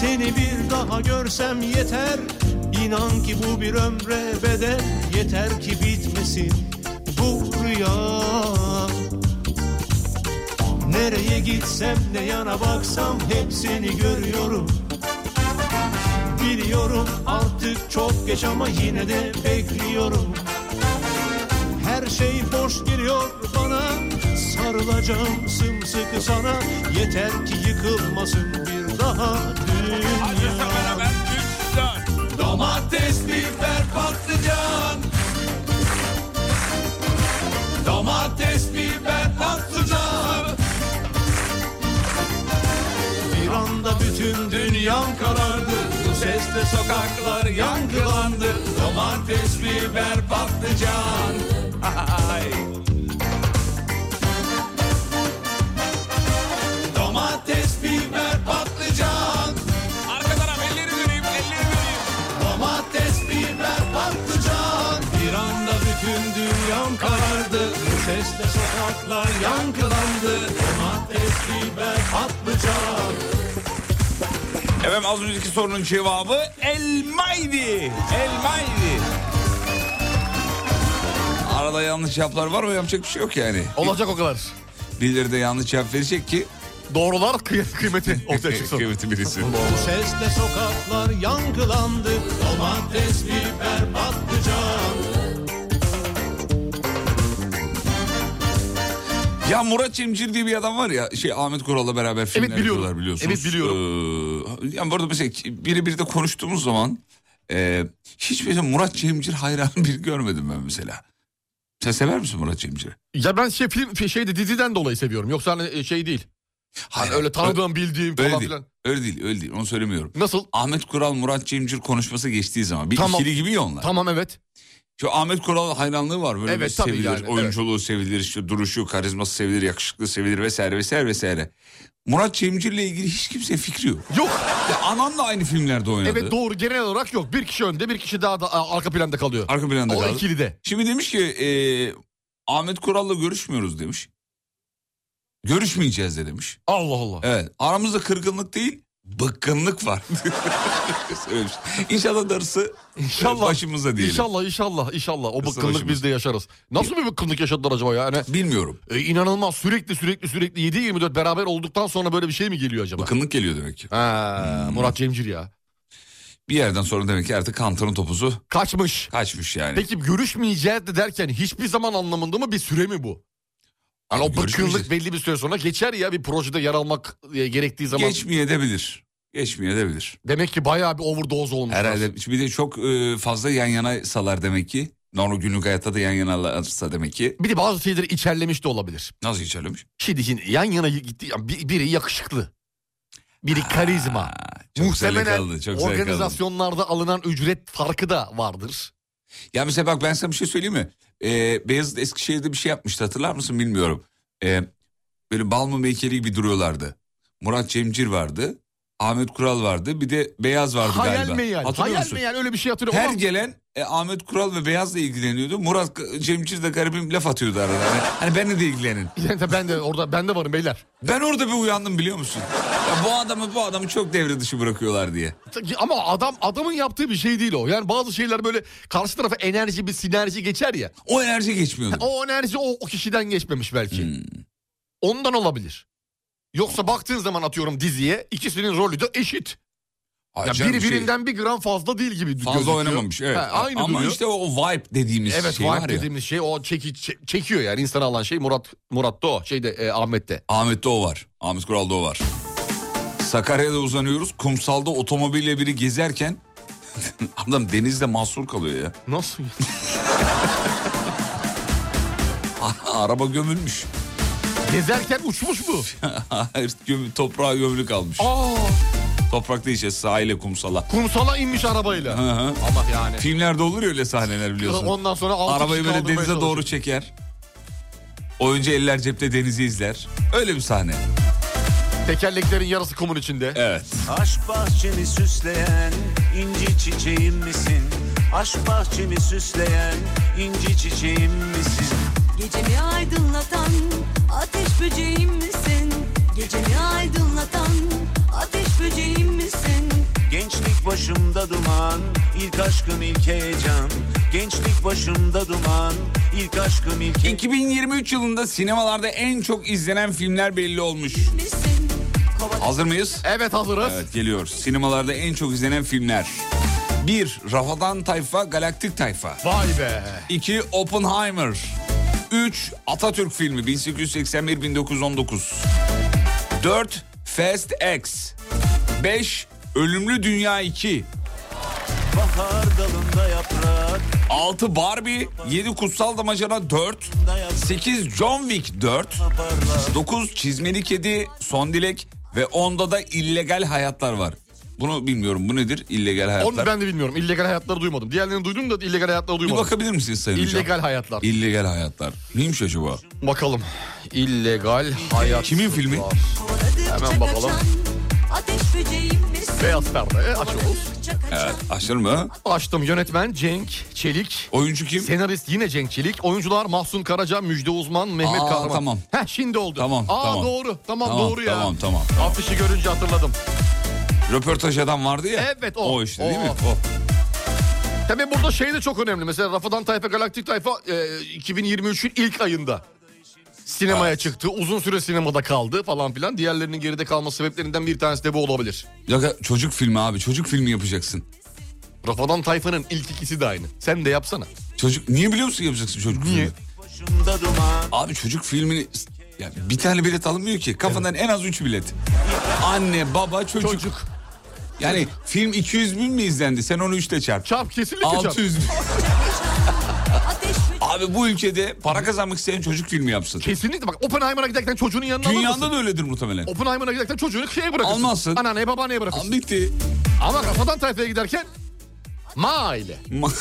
Seni bir daha görsem yeter İnan ki bu bir ömre bedel. Yeter ki bitmesin bu rüya. Nereye gitsem ne yana baksam hep seni görüyorum Biliyorum artık çok geç ama yine de bekliyorum. Her şey boş geliyor bana Sarılacağım sımsıkı sana. Yeter ki yıkılmasın bir daha dünya. Domates, biber, patlıcan. Domates, Sesle sokaklar yankılandı Domates, biber, patlıcan. Ay. Domates, biber, patlıcan. Arka taraf elleri göreyim elleri göreyim. Domates, biber, patlıcan. Bir anda bütün dünyam karardı. Bu sesle sokaklar yankılandı Domates, biber, patlıcan Efendim az önceki sorunun cevabı elmaydı. Elmaydı. Arada yanlış cevaplar var ama yapacak bir şey yok yani. Olacak o kadar. Birileri de yanlış cevap verecek ki Doğrular kıy- kıymeti ortaya çıksın. kıymeti bilirsin. Bu sesle sokaklar yankılandı Domates, biber, patlıcan Ya Murat Cemcir diye bir adam var ya şey Ahmet Kural'la beraber filmler biliyorum. yapıyorlar biliyorsunuz. Evet, biliyorum. Ee, yani burada mesela biri bir de konuştuğumuz zaman e, hiç mesela Murat Cemcir hayranı biri görmedim ben mesela. Sen sever misin Murat Cemcir'i? Ya ben şey film şeyde diziden dolayı seviyorum. Yoksa hani şey değil. Hani öyle tanıdığım bildiğim Öyle falan değil. filan. Öyle değil, öyle değil. Onu söylemiyorum. Nasıl? Ahmet Kural, Murat Cemcir konuşması geçtiği zaman bir Tamam. ikili gibi ya onlar. Tamam evet. Şu Ahmet Kural hayranlığı var böyle Evet, tabii sevilir, yani, oyunculuğu sevilir, işte duruşu, karizması sevilir, yakışıklı sevilir vesaire vesaire vesaire. Murat Cemcir'le ilgili hiç kimsenin fikri yok. Yok. Ya anan da aynı filmlerde oynadı. Evet doğru genel olarak yok. Bir kişi önde bir kişi daha da a, arka planda kalıyor. Arka planda o kaldı. ikili de. Şimdi demiş ki e, Ahmet Kural'la görüşmüyoruz demiş. Görüşmeyeceğiz de demiş. Allah Allah. Evet aramızda kırgınlık değil bıkkınlık var. Söylemiş. İnşallah darısı İnşallah. başımıza diyelim. İnşallah inşallah inşallah o Darısı bıkkınlık biz de yaşarız. Nasıl bir bıkkınlık yaşadılar acaba yani? Bilmiyorum. E, inanılmaz sürekli sürekli sürekli 7-24 beraber olduktan sonra böyle bir şey mi geliyor acaba? Bıkkınlık geliyor demek ki. Ha, Murat Cemcir ya. Bir yerden sonra demek ki artık kantarın topuzu Kaçmış. kaçmış yani. Peki görüşmeyeceğiz de derken hiçbir zaman anlamında mı bir süre mi bu? Yani o bıkkınlık belli bir süre sonra geçer ya bir projede yer almak e, gerektiği zaman. Geçmeye de bilir. Geçmeye de bilir. Demek ki bayağı bir overdose olmuş. Herhalde bir de çok e, fazla yan yana salar demek ki. Normal günlük hayatta da yan yana alırsa demek ki. Bir de bazı şeyleri içerlemiş de olabilir. Nasıl içerlemiş? Şimdi, şimdi yan yana gitti. biri yakışıklı. Biri karizma. Çok Muhtemelen kaldı, çok organizasyonlarda alınan ücret farkı da vardır. Ya mesela bak ben sana bir şey söyleyeyim mi? Ee, Beyazıt Eskişehir'de bir şey yapmıştı hatırlar mısın bilmiyorum. Ee, böyle Balmum heykeli gibi duruyorlardı. Murat Cemcir vardı. Ahmet Kural vardı. Bir de Beyaz vardı Hayal galiba. meyal. Hatırlıyor Hayal musun? meyal öyle bir şey hatırlıyorum. Her Ulan- gelen e, Ahmet Kural ve Beyaz'la ilgileniyordu. Murat Cemcir de garibim laf atıyordu arada. Hani, hani benimle de ilgilenin. ben de orada ben de varım beyler. Ben orada bir uyandım biliyor musun? Ya bu adamı bu adamı çok devre dışı bırakıyorlar diye. Ama adam adamın yaptığı bir şey değil o. Yani bazı şeyler böyle karşı tarafa enerji bir sinerji geçer ya. O enerji geçmiyordu. O enerji o, o kişiden geçmemiş belki. Hmm. Ondan olabilir. Yoksa baktığın zaman atıyorum diziye ikisinin rolü de eşit. Ya canım, biri şey- birinden bir gram fazla değil gibi Fazla gözüküyor. oynamamış evet. Ha, aynı Ama duruyor. işte o vibe dediğimiz Evet şey vibe var ya. dediğimiz şey o çeki, çe- çekiyor yani insanı alan şey Murat Murat'ta o şeyde e, Ahmet'te. Ahmet'te o var. Ahmet Kural'da o var. Sakarya'da uzanıyoruz. Kumsalda otomobille biri gezerken adam denizde mahsur kalıyor ya. Nasıl? Araba gömülmüş. Gezerken uçmuş mu? Hayır toprağa gömülü kalmış. Aa, Toprakta işte sahile kumsala. kumsala inmiş arabayla. Hı hı. Ama yani. Filmlerde olur ya öyle sahneler biliyorsun. Ondan sonra altı Arabayı kişi böyle kaldırmaya denize doğru çalışıyor. çeker. Oyuncu eller cepte denizi izler. Öyle bir sahne. Tekerleklerin yarısı kumun içinde. Evet. Aşk bahçemi süsleyen inci çiçeğim misin? Aşk bahçemi süsleyen inci çiçeğim misin? Gecemi aydınlatan ateş böceğim misin? Gecemi aydınlatan ateş böceğim misin? Gençlik başımda duman, ilk aşkım ilk heyecan. Gençlik başımda duman, ilk aşkım ilk heyecan. 2023 yılında sinemalarda en çok izlenen filmler belli olmuş. Misin? Hazır mıyız? Evet hazırız. Evet geliyor. Sinemalarda en çok izlenen filmler. 1. Rafadan Tayfa, Galaktik Tayfa. Vay be. 2. Oppenheimer. 3. Atatürk filmi 1881-1919. 4. Fast X. 5. Ölümlü Dünya 2. Bahar dalında yaprak, 6. Barbie. 7. Kutsal Damacana 4. 8. John Wick 4. 9. Çizmeli Kedi, Son Dilek. Ve 10'da da illegal hayatlar var. Bunu bilmiyorum. Bu nedir? İllegal hayatlar. Onu ben de bilmiyorum. İllegal hayatları duymadım. Diğerlerini duydum da illegal hayatları Bir duymadım. bakabilir misiniz Sayın Hocam? İllegal hayatlar. İllegal hayatlar. Neymiş acaba? Bakalım. İllegal hayat. Kimin filmi? Hemen bakalım. Beyaz perde. Açıyoruz. Evet. Açtır mı? Açtım. Yönetmen Cenk Çelik. Oyuncu kim? Senarist yine Cenk Çelik. Oyuncular Mahsun Karaca, Müjde Uzman, Mehmet Aa, Kahraman. tamam. Heh şimdi oldu. Tamam, Aa tamam. doğru. Tamam, Tamam, doğru ya. tamam, tamam, tamam. Afişi görünce hatırladım. Röportaj adam vardı ya. Evet o. O işte değil O. mi? O. Tabii burada şey de çok önemli. Mesela Rafadan Tayfa Galaktik Tayfa e, 2023'ün ilk ayında sinemaya Evet. çıktı. Uzun süre sinemada kaldı falan filan. Diğerlerinin geride kalma sebeplerinden bir tanesi de bu olabilir. Ya çocuk filmi abi. Çocuk filmi yapacaksın. Rafadan Tayfa'nın ilk ikisi de aynı. Sen de yapsana. Çocuk niye biliyor musun yapacaksın çocuk Niye? filmi? Abi çocuk filmini ya bir tane bilet alınmıyor ki. Kafadan en az 3 bilet. Anne, baba, çocuk. Çocuk. Yani film 200 bin mi izlendi? Sen onu 3'te çarp. Çarp kesinlikle çarp. 600 bin. Ateş böceğim Abi bu ülkede para kazanmak isteyen çocuk filmi yapsın. Kesinlikle bak Oppenheimer'a giderken çocuğunun yanına Dünyada mısın? da öyledir muhtemelen. Oppenheimer'a giderken çocuğunu şeye bırakırsın. Almazsın. Anneanneye babaanneye bırakırsın. Bitti. Ama Rafadan Tayfa'ya giderken maile.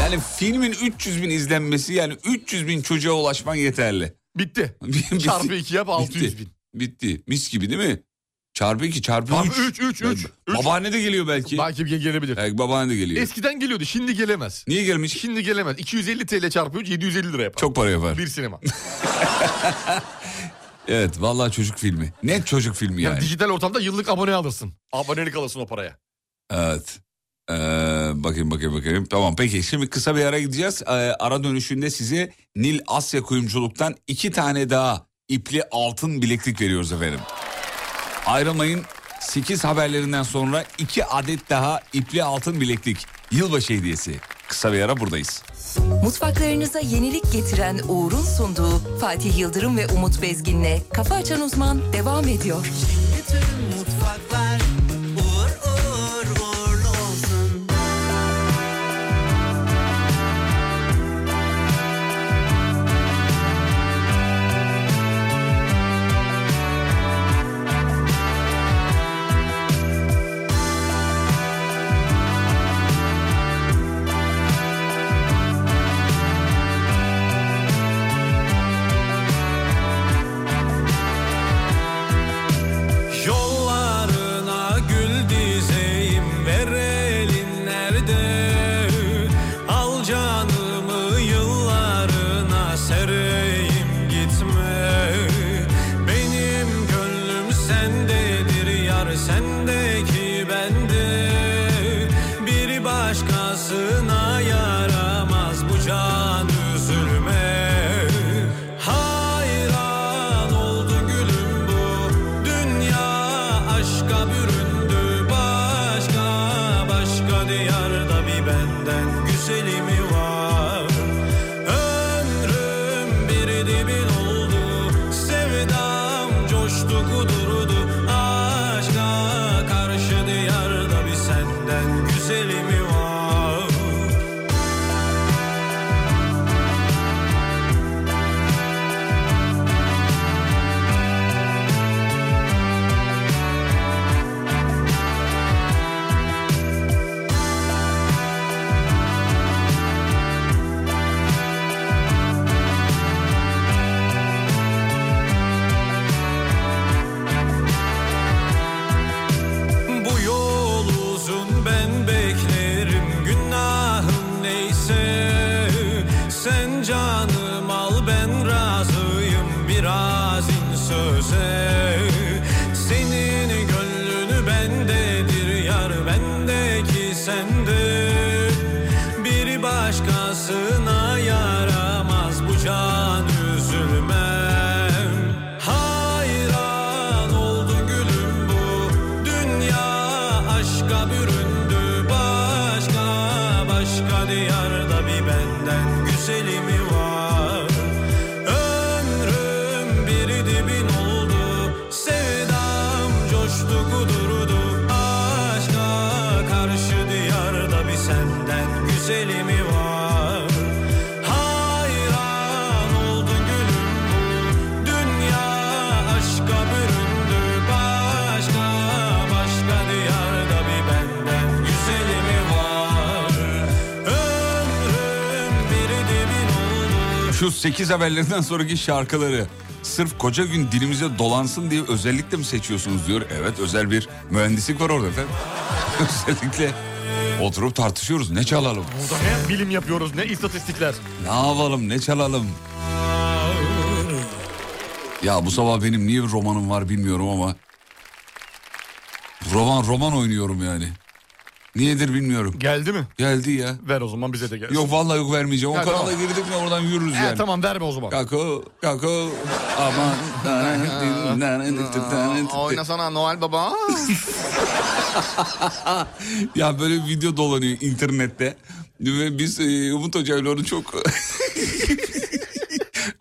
yani filmin 300 bin izlenmesi yani 300 bin çocuğa ulaşman yeterli. Bitti. Bitti. Çarpı 2 yap 600 Bitti. bin. Bitti. Mis gibi değil mi? Çarpı 2 çarpı 3. Çarpı üç, üç, üç, üç. Babaanne de geliyor belki. Belki bir gelebilir. Belki babaanne de geliyor. Eskiden geliyordu şimdi gelemez. Niye gelmiş? Şimdi gelemez. 250 TL çarpı 3 750 lira yapar. Çok para yapar. Bir sinema. Evet vallahi çocuk filmi. Net çocuk filmi Yani yani. dijital ortamda yıllık abone alırsın. Abonelik alırsın o paraya. Evet. Ee, bakayım bakayım bakayım. Tamam peki şimdi kısa bir ara gideceğiz. Ee, ara dönüşünde size Nil Asya Kuyumculuk'tan iki tane daha ipli altın bileklik veriyoruz efendim. Ayrılmayın 8 haberlerinden sonra iki adet daha ipli altın bileklik. Yılbaşı hediyesi. Kısa bir ara buradayız. Mutfaklarınıza yenilik getiren Uğur'un sunduğu Fatih Yıldırım ve Umut Bezgin'le Kafa Açan Uzman devam ediyor. Güzeli var. Hayran oldu gülüm. Dünya aşka büründü. Başka başka diyarda bir benden güzeli var. Ömrüm bir dibin oldu Şu 8 haberlerinden sonraki şarkıları. Sırf koca gün dilimize dolansın diye özellikle mi seçiyorsunuz diyor. Evet özel bir mühendislik var orada efendim. özellikle oturup tartışıyoruz. Ne çalalım? Burada ne bilim yapıyoruz ne istatistikler. Ne yapalım? Ne çalalım? Ya bu sabah benim niye bir romanım var bilmiyorum ama roman roman oynuyorum yani. Niyedir bilmiyorum. Geldi mi? Geldi ya. Ver o zaman bize de gelsin. Yok vallahi yok vermeyeceğim. O kanala tamam. girdik mi oradan yürürüz yani. tamam verme o zaman. Kako, kako, aman. Oynasana Noel Baba. ya böyle bir video dolanıyor internette. Ve biz e, Umut Hoca ile onu çok...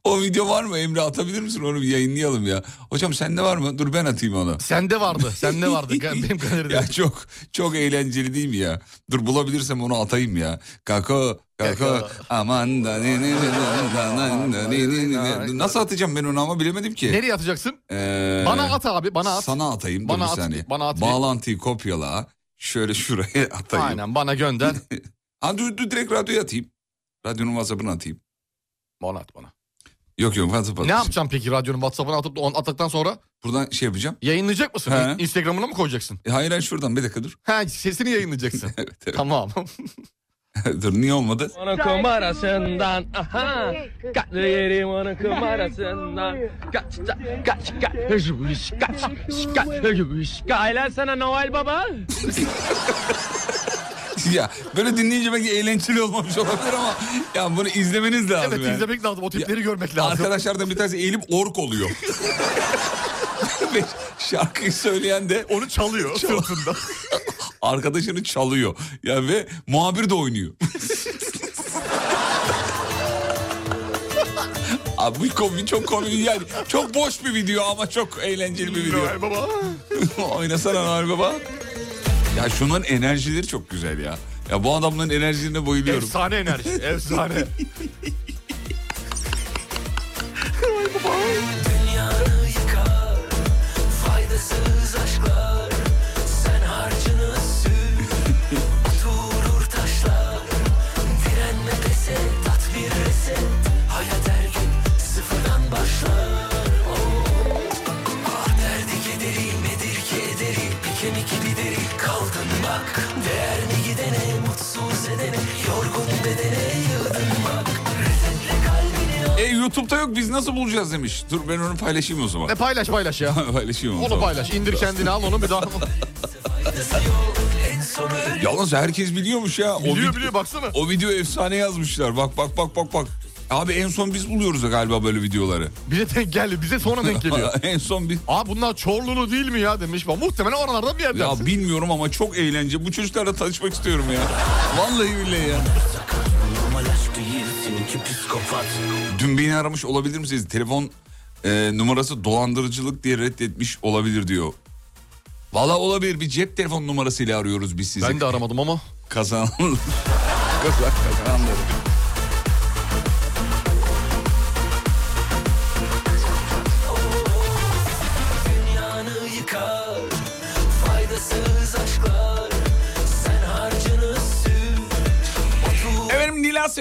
o video var mı Emre atabilir misin onu bir yayınlayalım ya. Hocam sende var mı? Dur ben atayım onu. Sende vardı. Sende vardı. Benim kaderimde. Ya çok çok eğlenceli değil mi ya? Dur bulabilirsem onu atayım ya. Kako kako aman da ne ne ne ne ne Nasıl atacağım ben onu ama bilemedim ki. Nereye atacaksın? Ee, bana at abi bana at. Sana atayım. Bana Dur at, saniye. Bana at. Bağlantıyı kopyala. Şöyle şuraya atayım. Aynen bana gönder. ha, dur, dur direkt radyoya atayım. Radyonun WhatsApp'ını atayım. Bana at bana. Yok yok WhatsApp Ne yapacağım peki radyonun WhatsApp'ına atıp on attıktan sonra? Buradan şey yapacağım. Yayınlayacak mısın? He. Instagram'ına mı koyacaksın? E, hayır hayır şuradan bir dakika dur. Ha sesini yayınlayacaksın. evet, evet. Tamam. dur niye olmadı? Onun kumarasından aha Katlı yerim onun kumarasından Kaç kaç kaç kaç kaç kaç kaç sana Noel Baba ya böyle dinleyince belki eğlenceli olmamış olabilir ama ya bunu izlemeniz lazım Evet yani. izlemek lazım. O tipleri görmek lazım. Arkadaşlardan bir tanesi eğilip ork oluyor. Ve şarkıyı söyleyen de onu çalıyor sırtında. Arkadaşını çalıyor. Ya ve muhabir de oynuyor. Abi bu komik çok komik yani çok boş bir video ama çok eğlenceli bir video. Noel Baba. Oynasana Noel Baba. Ya şunların enerjileri çok güzel ya. Ya bu adamların enerjilerine bayılıyorum. Efsane enerji. Efsane. Dünyanı nasıl bulacağız demiş. Dur ben onu paylaşayım o zaman. Ne paylaş paylaş ya. paylaşayım o Onu zaman. paylaş. İndir kendini al onu bir daha. Yalnız herkes biliyormuş ya. Biliyor, vid- biliyor, baksana. O video efsane yazmışlar. Bak bak bak bak bak. Abi en son biz buluyoruz galiba böyle videoları. Bize denk geldi. Bize sonra denk geliyor. en son bir... Aa bunlar Çorlulu değil mi ya demiş. Muhtemelen oralardan bir yerden. Ya bilmiyorum ama çok eğlence. Bu çocuklarla tanışmak istiyorum ya. Vallahi billahi ya. Dün beni aramış olabilir misiniz? Telefon e, numarası dolandırıcılık diye reddetmiş olabilir diyor. Valla olabilir bir cep telefon numarasıyla arıyoruz biz sizi. Ben de aramadım ama. Kazanan... Kazan, kazananları.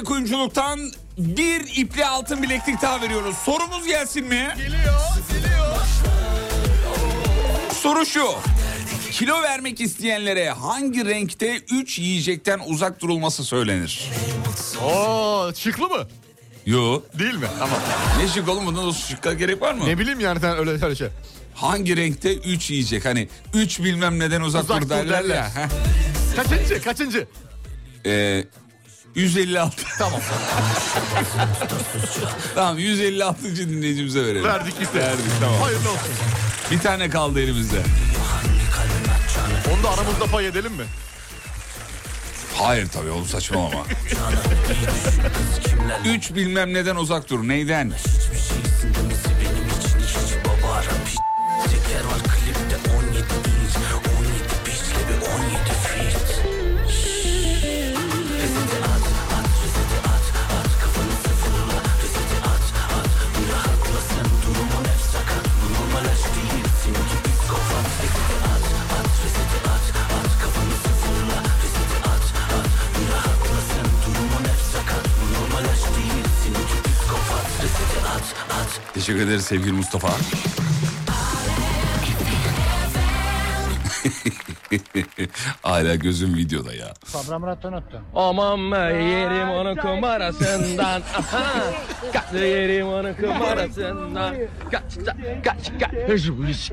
Nilasya Kuyumculuk'tan bir iple altın bileklik daha veriyoruz. Sorumuz gelsin mi? Geliyor, geliyor. Soru şu. Kilo vermek isteyenlere hangi renkte 3 yiyecekten uzak durulması söylenir? Oo, şıklı mı? Yo. Değil mi? Tamam. Ne şık oğlum bundan da şıkka gerek var mı? Ne bileyim yani sen öyle öyle şey. Hangi renkte 3 yiyecek? Hani 3 bilmem neden uzak, Uzak dur derler derler. ya. Kaçıncı? Kaçıncı? Ee, 156. Tamam. tamam 156. dinleyicimize verelim. Verdik işte. Verdik tamam. Hayırlı olsun. Bir tane kaldı elimizde. Onu da aramızda pay edelim mi? Hayır tabii oğlum saçmalama. Üç bilmem neden uzak dur. Neyden? Teşekkür ederiz sevgili Mustafa. Hala gözüm videoda ya. Sabra Murat'ı unuttum. Aman be yerim onu kumarasından. Aha. Kaç yerim onu kumarasından. Kaç kaç kaç kaç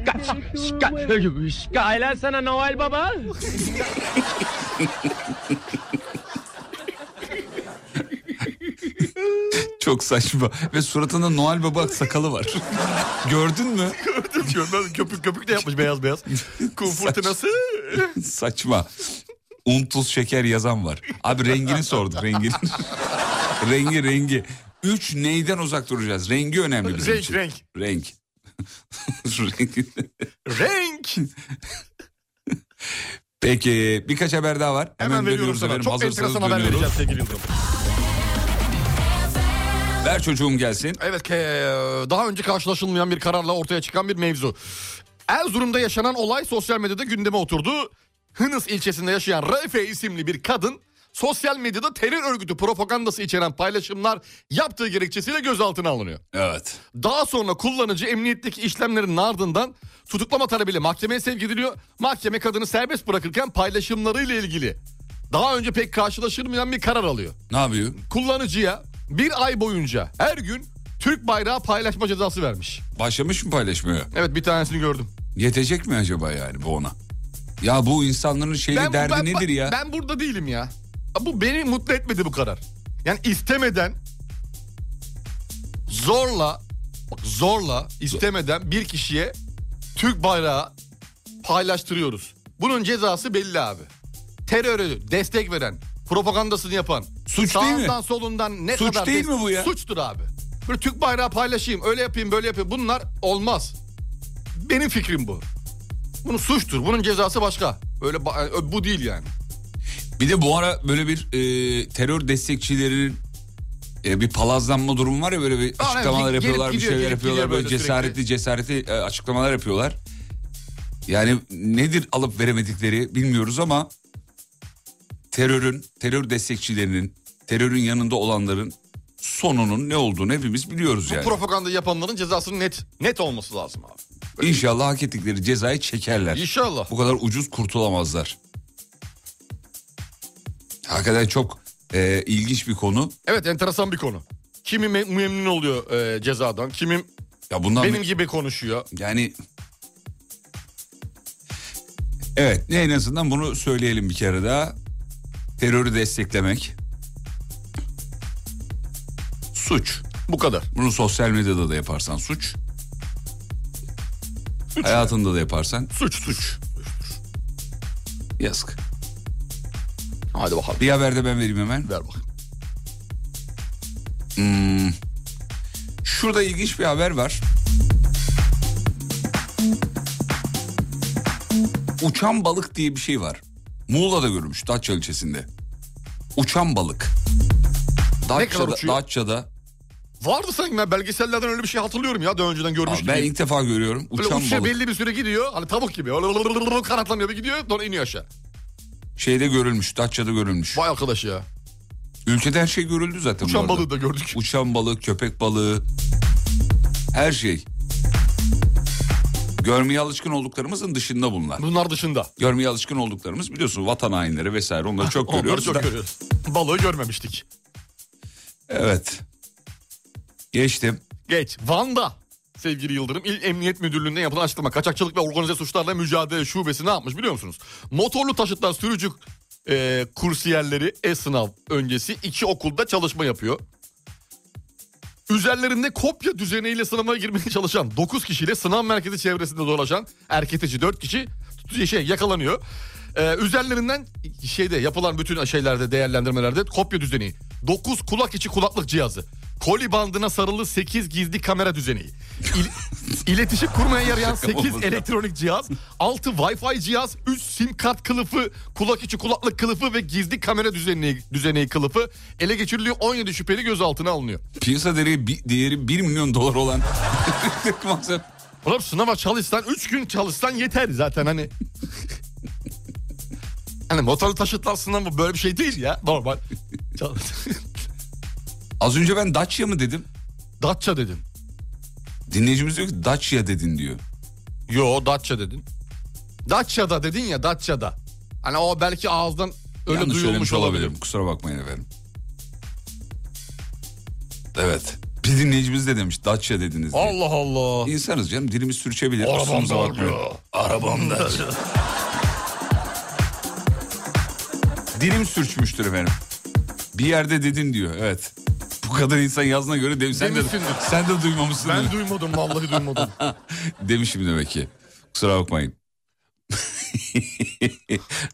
kaç kaç kaç sana Noel Baba. Çok saçma. Ve suratında Noel Baba sakalı var. Gördün mü? Gördüm gördüm. Köpük köpük de yapmış beyaz beyaz. Kum fırtınası. Saçma. Un tuz şeker yazan var. Abi rengini sorduk rengini. rengi rengi. Üç neyden uzak duracağız? Rengi önemli bizim Renk, için. renk. Renk. renk. Renk. Peki birkaç haber daha var. Hemen, veriyorum dönüyoruz sana. Çok enteresan haber vereceğim sevgili Yıldırım. Ver çocuğum gelsin. Evet ke- daha önce karşılaşılmayan bir kararla ortaya çıkan bir mevzu. Erzurum'da yaşanan olay sosyal medyada gündeme oturdu. Hınıs ilçesinde yaşayan Raife isimli bir kadın sosyal medyada terör örgütü propagandası içeren paylaşımlar yaptığı gerekçesiyle gözaltına alınıyor. Evet. Daha sonra kullanıcı emniyetteki işlemlerin ardından tutuklama talebiyle mahkemeye sevk ediliyor. Mahkeme kadını serbest bırakırken paylaşımlarıyla ilgili daha önce pek karşılaşılmayan bir karar alıyor. Ne yapıyor? Kullanıcıya bir ay boyunca her gün Türk bayrağı paylaşma cezası vermiş. Başlamış mı paylaşmaya? Evet bir tanesini gördüm. Yetecek mi acaba yani bu ona? Ya bu insanların şeyle derdi ben- nedir ya? Ben burada değilim ya. Bu beni mutlu etmedi bu karar. Yani istemeden zorla bak zorla istemeden bir kişiye Türk bayrağı paylaştırıyoruz. Bunun cezası belli abi. Terörü destek veren, propagandasını yapan, Suç değil mi? sağından solundan ne Suç kadar değil des- mi bu ya? Suçtur abi. Böyle Türk bayrağı paylaşayım, öyle yapayım, böyle yapayım. Bunlar olmaz. Benim fikrim bu. Bunun suçtur. Bunun cezası başka. Öyle bu değil yani. Bir de bu ara böyle bir e, terör destekçilerinin e, bir palazlanma durumu var ya böyle bir Aa, açıklamalar evet, yapıyorlar, bir gidiyor, şeyler gelip yapıyorlar böyle böyle cesaretli cesaretli e, açıklamalar yapıyorlar. Yani nedir alıp veremedikleri bilmiyoruz ama terörün, terör destekçilerinin, terörün yanında olanların sonunun ne olduğunu hepimiz biliyoruz Bu yani. propaganda yapanların cezasının net net olması lazım abi. İnşallah hak ettikleri cezayı çekerler. İnşallah. Bu kadar ucuz kurtulamazlar. Hakikaten çok e, ilginç bir konu. Evet enteresan bir konu. Kimi me- memnun oluyor e, cezadan, kimi Ya bundan benim gibi konuşuyor. Yani evet en azından bunu söyleyelim bir kere daha. Terörü desteklemek Suç. Bu kadar. Bunu sosyal medyada da yaparsan suç. Hayatında da yaparsan Suç suç. yazık. Hadi bakalım. Bir haber de ben vereyim hemen. Ver bakayım. Hmm. Şurada ilginç bir haber var. Uçan balık diye bir şey var. Muğla'da görülmüş Datça ilçesinde. Uçan balık. Datça'da? Datça'da. Vardı sanki ben belgesellerden öyle bir şey hatırlıyorum ya daha önceden görmüş Aa, ben gibi. ilk defa görüyorum. Böyle Uçan uçuyor balık. belli bir süre gidiyor. Hani tavuk gibi. Kanatlanıyor bir gidiyor sonra iniyor aşağı. Şeyde görülmüş. Datça'da görülmüş. Vay arkadaş ya. Ülkede her şey görüldü zaten. Uçan balığı da gördük. Uçan balık, köpek balığı. Her şey. Görmeye alışkın olduklarımızın dışında bunlar. Bunlar dışında. Görmeye alışkın olduklarımız biliyorsun vatan hainleri vesaire onları çok Onları görüyoruz. çok da- görüyoruz. Balığı görmemiştik. Evet. Geçtim. Geç. Van'da sevgili Yıldırım İl Emniyet Müdürlüğü'nden yapılan açıklama. Kaçakçılık ve organize suçlarla mücadele şubesi ne yapmış biliyor musunuz? Motorlu taşıtlar sürücü e, kursiyerleri e-sınav öncesi iki okulda çalışma yapıyor. Üzerlerinde kopya düzeneğiyle sınava girmeye çalışan 9 kişiyle sınav merkezi çevresinde dolaşan erketeci 4 kişi şey yakalanıyor. Ee, üzerlerinden şeyde yapılan bütün şeylerde değerlendirmelerde kopya düzeneği. 9 kulak içi kulaklık cihazı. Koli bandına sarılı 8 gizli kamera düzeneği. İl- iletişim kurmaya yarayan 8 elektronik cihaz, 6 Wi-Fi cihaz, 3 sim kart kılıfı, kulak içi kulaklık kılıfı ve gizli kamera düzeneği, düzeneği kılıfı ele geçiriliyor. 17 şüpheli gözaltına alınıyor. Piyasa değeri, bi- değeri 1 milyon dolar olan Oğlum sınava çalışsan 3 gün çalışsan yeter zaten hani. hani motorlu taşıtlar sınavı böyle bir şey değil ya normal. Az önce ben Dacia mı dedim? Datça dedim. Dinleyicimiz diyor ki Dacia dedin diyor. Yo Datça dedin. Datça'da dedin ya Datça'da. Hani o belki ağızdan öyle Yanlış duyulmuş olabilir. Kusura bakmayın efendim. Evet. Bir dinleyicimiz de demiş Dacia dediniz diye. Allah Allah. İnsanız canım dilimiz sürçebilir. Arabam kusurumuza da bakmayın. diyor. Arabamda. Dilim sürçmüştür efendim. Bir yerde dedin diyor evet. Bu kadar insan yazına göre dem sen de, sen de duymamışsın. Ben duymadım vallahi duymadım. Demişim demek ki. Kusura bakmayın.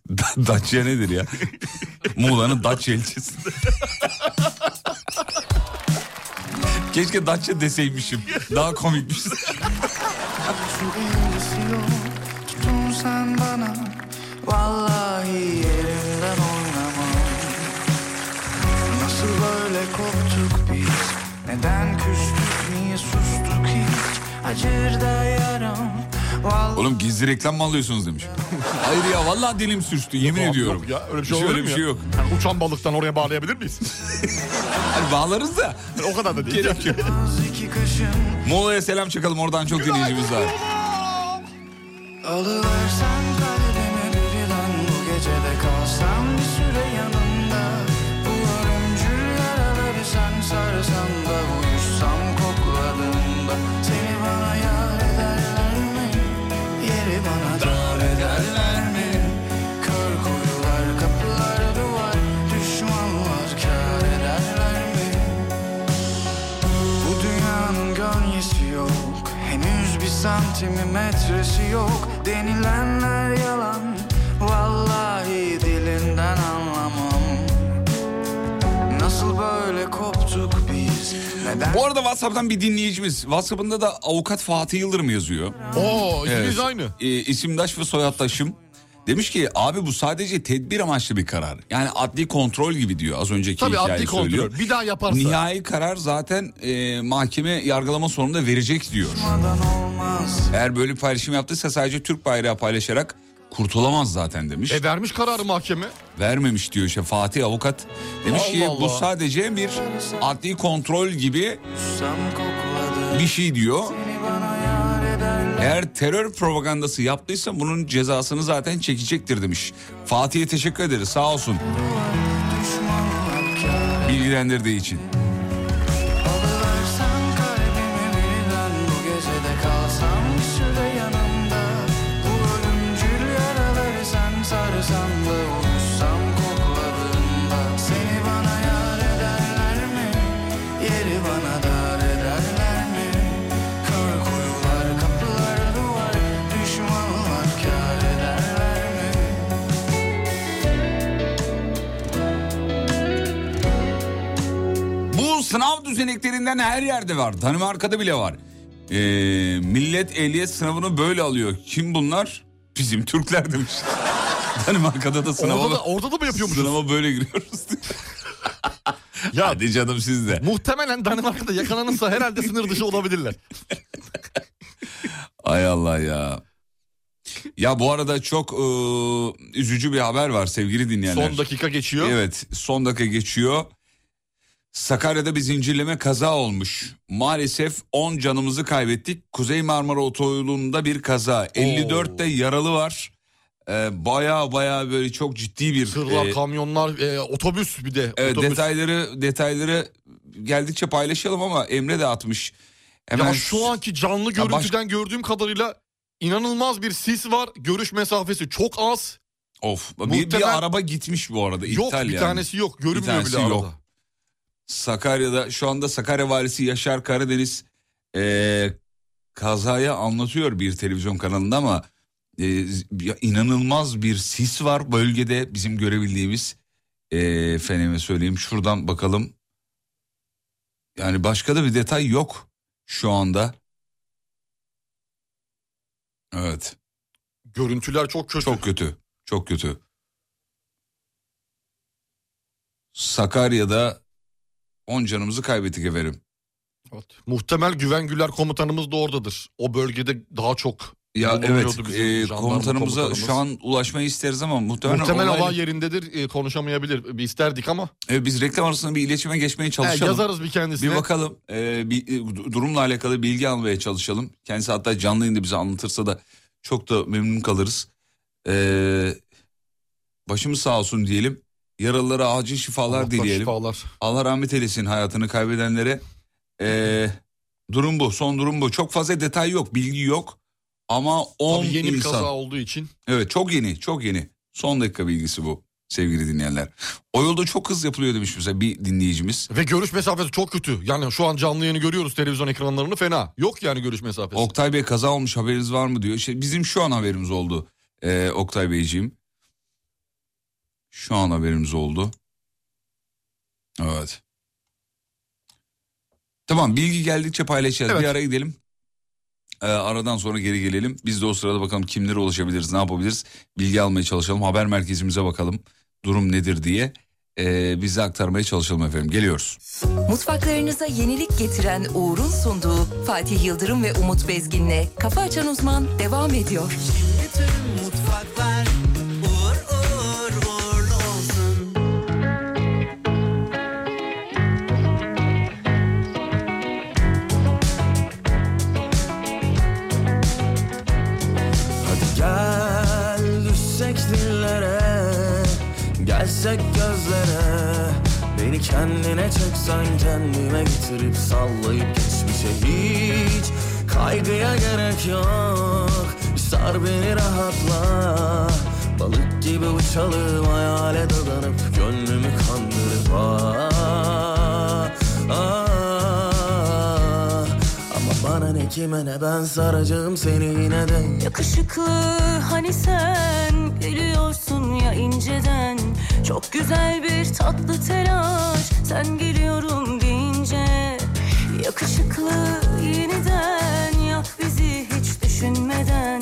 Da- Dacia nedir ya? Muğla'nın Dacia ilçesinde. Keşke Dacia deseymişim. Daha komikmiş. Oğlum gizli reklam mı alıyorsunuz demiş. Hayır ya vallahi dilim sürçtü yemin Yok, ediyorum. yok ya, öyle bir şey, Hiç olur öyle bir ya? şey yok. Yani uçan balıktan oraya bağlayabilir miyiz? Hani bağlarız da. o kadar da değil. Gerek yok. Muğla'ya selam çakalım oradan çok dinleyicimiz var. Alıversen kalbimi birden Bu gecede kalsam bir süre yanında Bu ölümcül yaraları sen sarsan da Henüz bir santimetresi yok Denilenler yalan Vallahi dilinden anlamam Nasıl böyle koptuk biz Neden Bu arada WhatsApp'tan bir dinleyicimiz. WhatsApp'ında da avukat Fatih Yıldırım yazıyor. Oo isminiz Evet. aynı. E, isimdaş ve soyadtaşım. Demiş ki abi bu sadece tedbir amaçlı bir karar. Yani adli kontrol gibi diyor az önceki Tabii hikaye adli kontrol. söylüyor. Bir daha yaparsa. Nihai karar zaten e, mahkeme yargılama sonunda verecek diyor. Eğer böyle bir paylaşım yaptıysa sadece Türk bayrağı paylaşarak kurtulamaz zaten demiş. E vermiş kararı mahkeme. Vermemiş diyor işte Fatih avukat. Demiş ki Allah bu Allah. sadece bir adli kontrol gibi bir şey diyor. Eğer terör propagandası yaptıysa bunun cezasını zaten çekecektir demiş. Fatih'e teşekkür ederiz sağ olsun bilgilendirdiği için. Da Seni bana yar ederler mi? Yeri Düzeneklerinden her yerde var. Danimarka'da bile var. Ee, millet ehliyet sınavını böyle alıyor. Kim bunlar? Bizim Türkler demiş. Danimarka'da da sınava, Orada da, orada da mı yapıyormuşuz? sınava böyle giriyoruz. Ya Hadi canım siz de. muhtemelen Danimarka'da yakalanırsa herhalde sınır dışı olabilirler. Ay Allah ya. Ya bu arada çok e, üzücü bir haber var sevgili dinleyenler. Son dakika geçiyor. Evet son dakika geçiyor. Sakarya'da bir zincirleme kaza olmuş. Maalesef 10 canımızı kaybettik. Kuzey Marmara Otoyolu'nda bir kaza. 54 de yaralı var. Ee, baya baya böyle çok ciddi bir... Tırlar, e, kamyonlar, e, otobüs bir de. otobüs. detayları detayları geldikçe paylaşalım ama Emre de atmış. Hemen Ya şu anki canlı Ya baş- görüntüden gördüğüm kadarıyla inanılmaz bir sis var. Görüş mesafesi çok az. Of bir, Muhtemel- bir araba gitmiş bu arada. yok iptal bir yani. tanesi yok. Bir Görünmüyor tanesi bile arada. Sakarya'da şu anda Sakarya valisi Yaşar Karadeniz eee, kazaya anlatıyor bir televizyon kanalında ama ya inanılmaz bir sis var bölgede bizim görebildiğimiz eee efendime söyleyeyim şuradan bakalım. Yani başka da bir detay yok şu anda. Evet Görüntüler çok kötü. çok kötü çok kötü. Sakarya'da 10 canımızı kaybettik efendim. Evet. Muhtemel Güven Güler komutanımız da oradadır. O bölgede daha çok Ya evet e, komutanımıza komutanımız. şu an ulaşmayı isteriz ama muhtemelen Muhtemel olayla- hava yerindedir e, konuşamayabilir. Bir isterdik ama. E, biz reklam arasında bir iletişime geçmeye çalışalım. yazarız bir kendisine. bir bakalım e, bir, e, durumla alakalı bilgi almaya çalışalım. Kendisi hatta canlı yayında bize anlatırsa da çok da memnun kalırız. E, başımız sağ olsun diyelim. Yaralılara acil şifalar Allah'tan dileyelim. şifalar. Allah rahmet eylesin hayatını kaybedenlere. E, durum bu son durum bu. Çok fazla detay yok bilgi yok. Ama 10 Tabii yeni bir insan. kaza olduğu için. Evet çok yeni çok yeni. Son dakika bilgisi bu sevgili dinleyenler. O yolda çok hız yapılıyor demiş mesela bir dinleyicimiz. Ve görüş mesafesi çok kötü. Yani şu an canlı yayını görüyoruz televizyon ekranlarını fena. Yok yani görüş mesafesi. Oktay Bey kaza olmuş haberiniz var mı diyor. İşte bizim şu an haberimiz oldu ee, Oktay Beyciğim. Şu an haberimiz oldu. Evet. Tamam bilgi geldikçe paylaşacağız. Evet. Bir ara gidelim. Ee, aradan sonra geri gelelim. Biz de o sırada bakalım kimlere ulaşabiliriz, ne yapabiliriz? Bilgi almaya çalışalım. Haber merkezimize bakalım. Durum nedir diye. Ee, bize aktarmaya çalışalım efendim. Geliyoruz. Mutfaklarınıza yenilik getiren Uğur'un sunduğu Fatih Yıldırım ve Umut Bezgin'le Kafa Açan Uzman devam ediyor. Bütün mutfaklar kendine çeksen kendime getirip sallayıp geçmişe hiç Kaygıya gerek yok. Sar beni rahatla. Balık gibi uçalım hayale dadanıp Gönlümü kandırıp ah, ah. Ama bana ne kime ne ben saracağım seni yine de. Yakışıklı hani sen geliyorsun ya inceden. Çok güzel bir tatlı telaş. Sen geliyorum deyince Yakışıklı yeniden. Yak bizi hiç düşünmeden.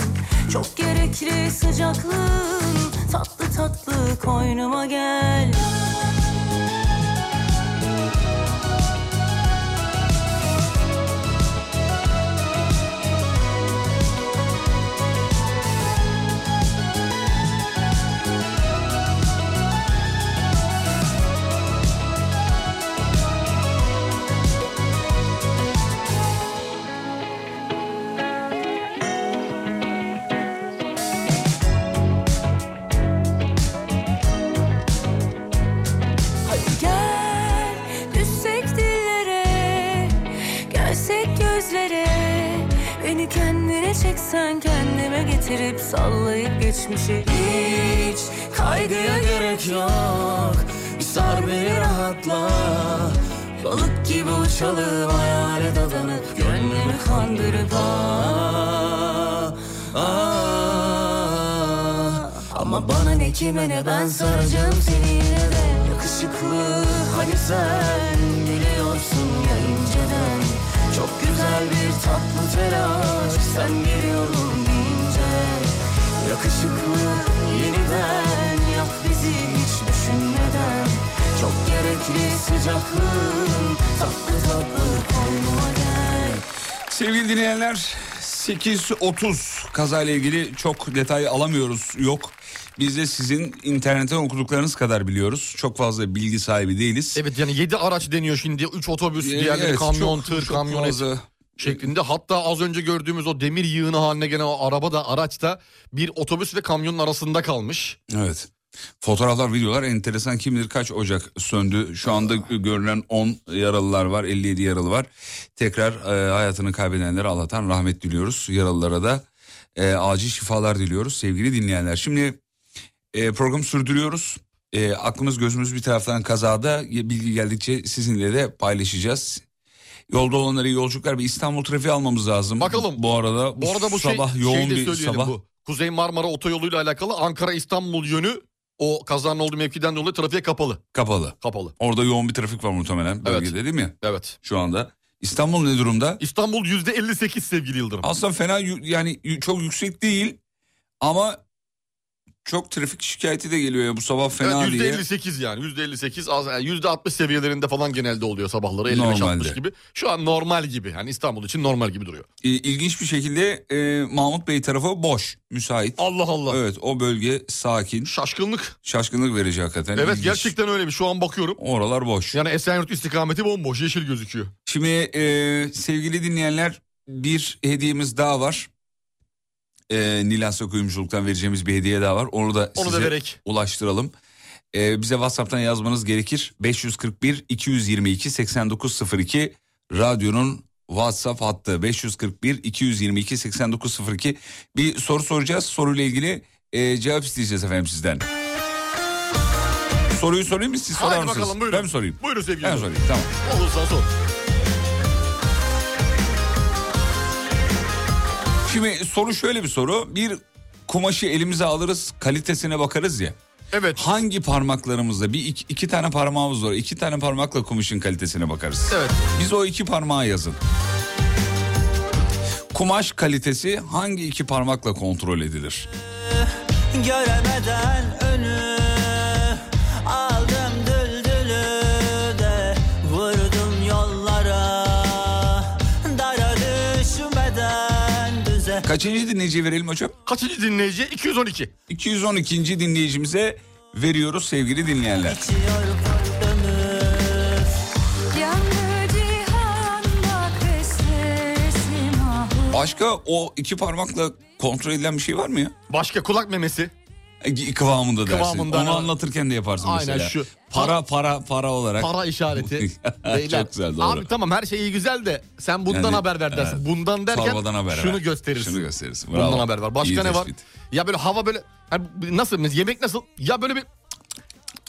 Çok gerekli sıcaklığın tatlı tatlı koynuma gel getirip sallayıp geçmişi Hiç kaygıya gerek yok. Bir sar beni rahatla. Balık gibi uçalım hayale dadanıp Gönlümü kandırıp ah, ah. Ama bana ne kime ne ben saracağım seni yine de. Yakışıklı Hani sen geliyorsun ya inceden Çok güzel bir tatlı telaş Sen geliyorum deyince Tatlı tatlı gel Sevgili dinleyenler 8.30 kazayla ilgili çok detay alamıyoruz yok. Biz de sizin internetten okuduklarınız kadar biliyoruz. Çok fazla bilgi sahibi değiliz. Evet yani 7 araç deniyor şimdi. 3 otobüs, Ee, diğerleri evet, kamyon, çok- tır, çok kamyonet fazla. şeklinde. Hatta az önce gördüğümüz o demir yığını haline gelen o araba da araç da bir otobüs ve kamyonun arasında kalmış. Evet. Fotoğraflar, videolar enteresan. Kim bilir kaç ocak söndü. Şu anda görülen 10 yaralılar var, 57 yaralı var. Tekrar e, hayatını kaybedenlere Allah'tan rahmet diliyoruz. Yaralılara da e, acil şifalar diliyoruz sevgili dinleyenler. Şimdi e, programı sürdürüyoruz. E, aklımız gözümüz bir taraftan kazada bilgi geldikçe sizinle de paylaşacağız. Yolda olanlara iyi yolculuklar bir İstanbul trafiği almamız lazım. Bakalım. Bu arada Bu arada bu şey, sabah şey yoğun bir sabah. bu. Kuzey Marmara otoyoluyla alakalı Ankara İstanbul yönü o kazanın olduğu mevkiden dolayı trafiğe kapalı. Kapalı. Kapalı. Orada yoğun bir trafik var muhtemelen bölgede değil mi? Evet. Şu anda. İstanbul ne durumda? İstanbul %58 sevgili Yıldırım. Aslında fena yani çok yüksek değil ama çok trafik şikayeti de geliyor ya bu sabah fena evet, diye. %58 yani %58 az yani %60 seviyelerinde falan genelde oluyor sabahları 55-60 Normalde. gibi. Şu an normal gibi yani İstanbul için normal gibi duruyor. İ- İlginç bir şekilde e, Mahmut Bey tarafı boş, müsait. Allah Allah. Evet o bölge sakin. Şaşkınlık. Şaşkınlık verici hakikaten. Evet İlginç. gerçekten öyle bir şu an bakıyorum. Oralar boş. Yani Esenyurt istikameti bomboş yeşil gözüküyor. Şimdi e, sevgili dinleyenler bir hediyemiz daha var. E, Nilasya Kuyumculuk'tan vereceğimiz bir hediye daha var. Onu da Onu da size verek. ulaştıralım. E, bize WhatsApp'tan yazmanız gerekir. 541 222 8902 radyonun WhatsApp hattı 541 222 8902 bir soru soracağız. Soruyla ilgili e, cevap isteyeceğiz efendim sizden. Soruyu sorayım mı siz sorar mısınız? bakalım buyurun. Ben mi sorayım? Buyurun sevgili Ben sorayım tamam. Olursa sor. Şimdi soru şöyle bir soru. Bir kumaşı elimize alırız, kalitesine bakarız ya. Evet. Hangi parmaklarımızla bir iki, iki tane parmağımız var. iki tane parmakla kumaşın kalitesine bakarız. Evet. Biz o iki parmağı yazın. Kumaş kalitesi hangi iki parmakla kontrol edilir? Göremeden önü Kaçıncı dinleyiciye verelim hocam? Kaçıncı dinleyici? 212. 212. dinleyicimize veriyoruz sevgili dinleyenler. Başka o iki parmakla kontrol edilen bir şey var mı ya? Başka kulak memesi. Kıvamında dersin. Kıvamında. Onu anlatırken de yaparsın Aynen mesela. şu. Para para para olarak. Para işareti. Beyler, Çok güzel doğru. Abi tamam her şey iyi güzel de sen bundan Yani, haber ver dersin. evet. Bundan derken Çorbadan haber şunu ver. gösterirsin. Şunu gösterirsin. Bundan Bravo. haber var. Başka İyi ne var? tespit. Ya böyle hava böyle hani nasıl yemek nasıl? Ya böyle bir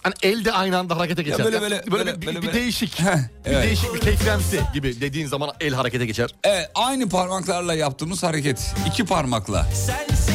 hani elde aynı anda harekete geçer. böyle- Ya böyle- böyle- bir, böyle- bir böyle. değişik. evet. Bir değişik bir kekremsi gibi dediğin zaman el harekete geçer. Evet aynı parmaklarla yaptığımız hareket. iki parmakla. Sen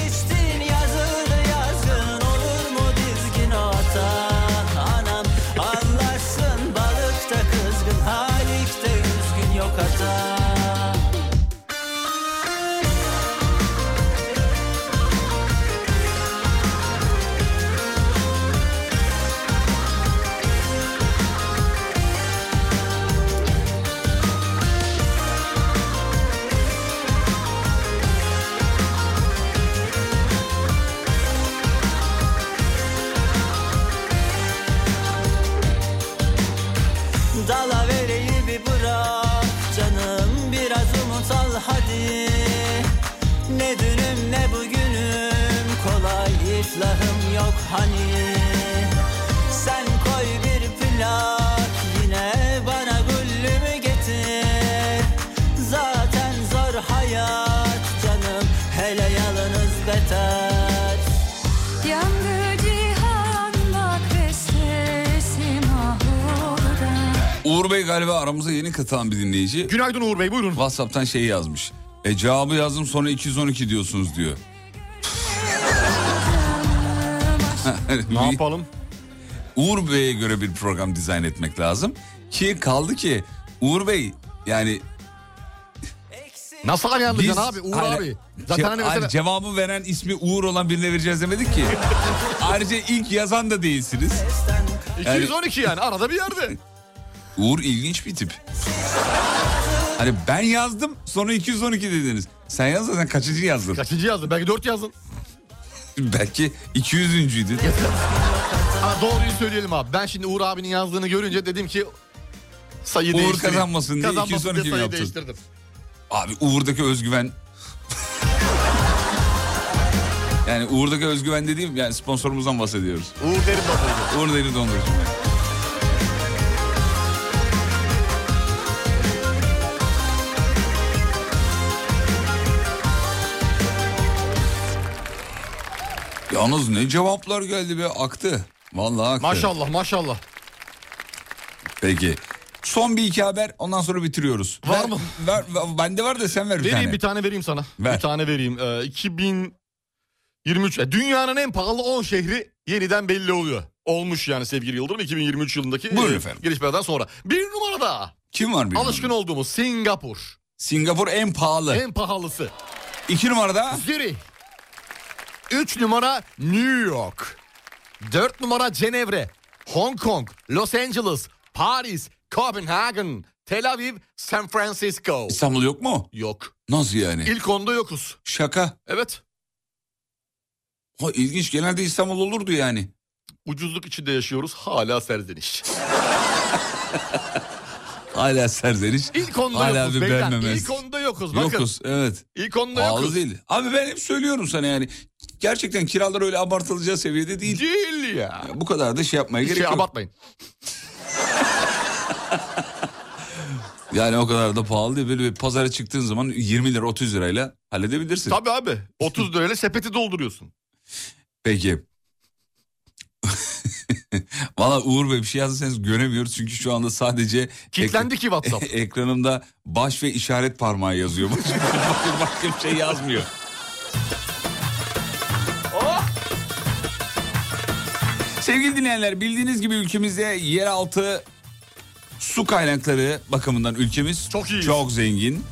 İflahım yok hani Sen koy bir plak Yine bana güllümü getir Zaten zor hayat canım Hele yalnız beter Yandı cihan bak ve sesim burada Uğur Bey galiba aramıza yeni katılan bir dinleyici. Günaydın Uğur Bey buyurun. Whatsapp'tan şey yazmış. E cevabı yazdım sonra 212 diyorsunuz diyor. Ne yapalım? Uğur Bey'e göre bir program dizayn etmek lazım. Ki kaldı ki Uğur Bey yani Nasıl ayarlayacaksın Biz- abi Uğur Hayır, abi? Zaten ce- hani hayır, mesela... cevabı veren ismi Uğur olan birine vereceğiz demedik ki. Ayrıca ilk yazan da değilsiniz. Yani 212 yani arada bir yerde. Uğur ilginç bir tip. Hani ben yazdım sonra 212 dediniz. Sen yaz sen kaçıncı yazdın? Kaçıncı yazdın? Belki 4 yazdın. Belki 200'üncüydün. Ama doğruyu söyleyelim abi. Ben şimdi Uğur abinin yazdığını görünce dedim ki sayı Uğur değiştireyim. kazanmasın diye Kazanmasın 212 diye mi sayı yaptın? değiştirdim. Abi Uğur'daki özgüven... yani Uğur'daki özgüven dediğim yani sponsorumuzdan bahsediyoruz. Uğur derin basaydı. Uğur Deri Dondurucu. Yalnız ne cevaplar geldi be aktı. Vallahi aktı. Maşallah maşallah. Peki. Son bir iki haber ondan sonra bitiriyoruz. Var Ver- mı? Ver, ver- bende var da sen ver bir vereyim tane. bir tane vereyim sana. Ver. Bir tane vereyim. Ee, 2023 e, dünyanın en pahalı 10 şehri yeniden belli oluyor. Olmuş yani sevgili Yıldırım 2023 yılındaki Buyurun e, efendim. gelişmelerden sonra. Bir numarada Kim var bir alışkın olduğumuz Singapur. Singapur en pahalı. En pahalısı. İki numarada Zürih. 3 numara New York. 4 numara Cenevre. Hong Kong, Los Angeles, Paris, Copenhagen, Tel Aviv, San Francisco. İstanbul yok mu? Yok. Nasıl yani? İlk onda yokuz. Şaka. Evet. Ha, ilginç genelde İstanbul olurdu yani. Ucuzluk içinde yaşıyoruz. Hala serzeniş. Hala serzeniş. İlk onda Hala yokuz beyler. İlk onda yokuz. Bakın. Yokuz evet. İlk onda Pahalı yokuz. değil. Abi ben hep söylüyorum sana yani. Gerçekten kiralar öyle abartılacağı seviyede değil. Değil ya. Bu kadar da şey yapmaya Hiç gerek şey yok. abartmayın. Yani o kadar da pahalı değil. Böyle bir pazara çıktığın zaman 20 lira 30 lirayla halledebilirsin. Tabii abi. 30 lirayla sepeti dolduruyorsun. Peki. Valla Uğur Bey bir şey yazırsanız göremiyoruz çünkü şu anda sadece Kilitlendi ki WhatsApp. ekranımda baş ve işaret parmağı yazıyor. Başka, başka bir şey yazmıyor. Sevgili dinleyenler bildiğiniz gibi ülkemizde yeraltı su kaynakları bakımından ülkemiz Çok iyi. çok zengin.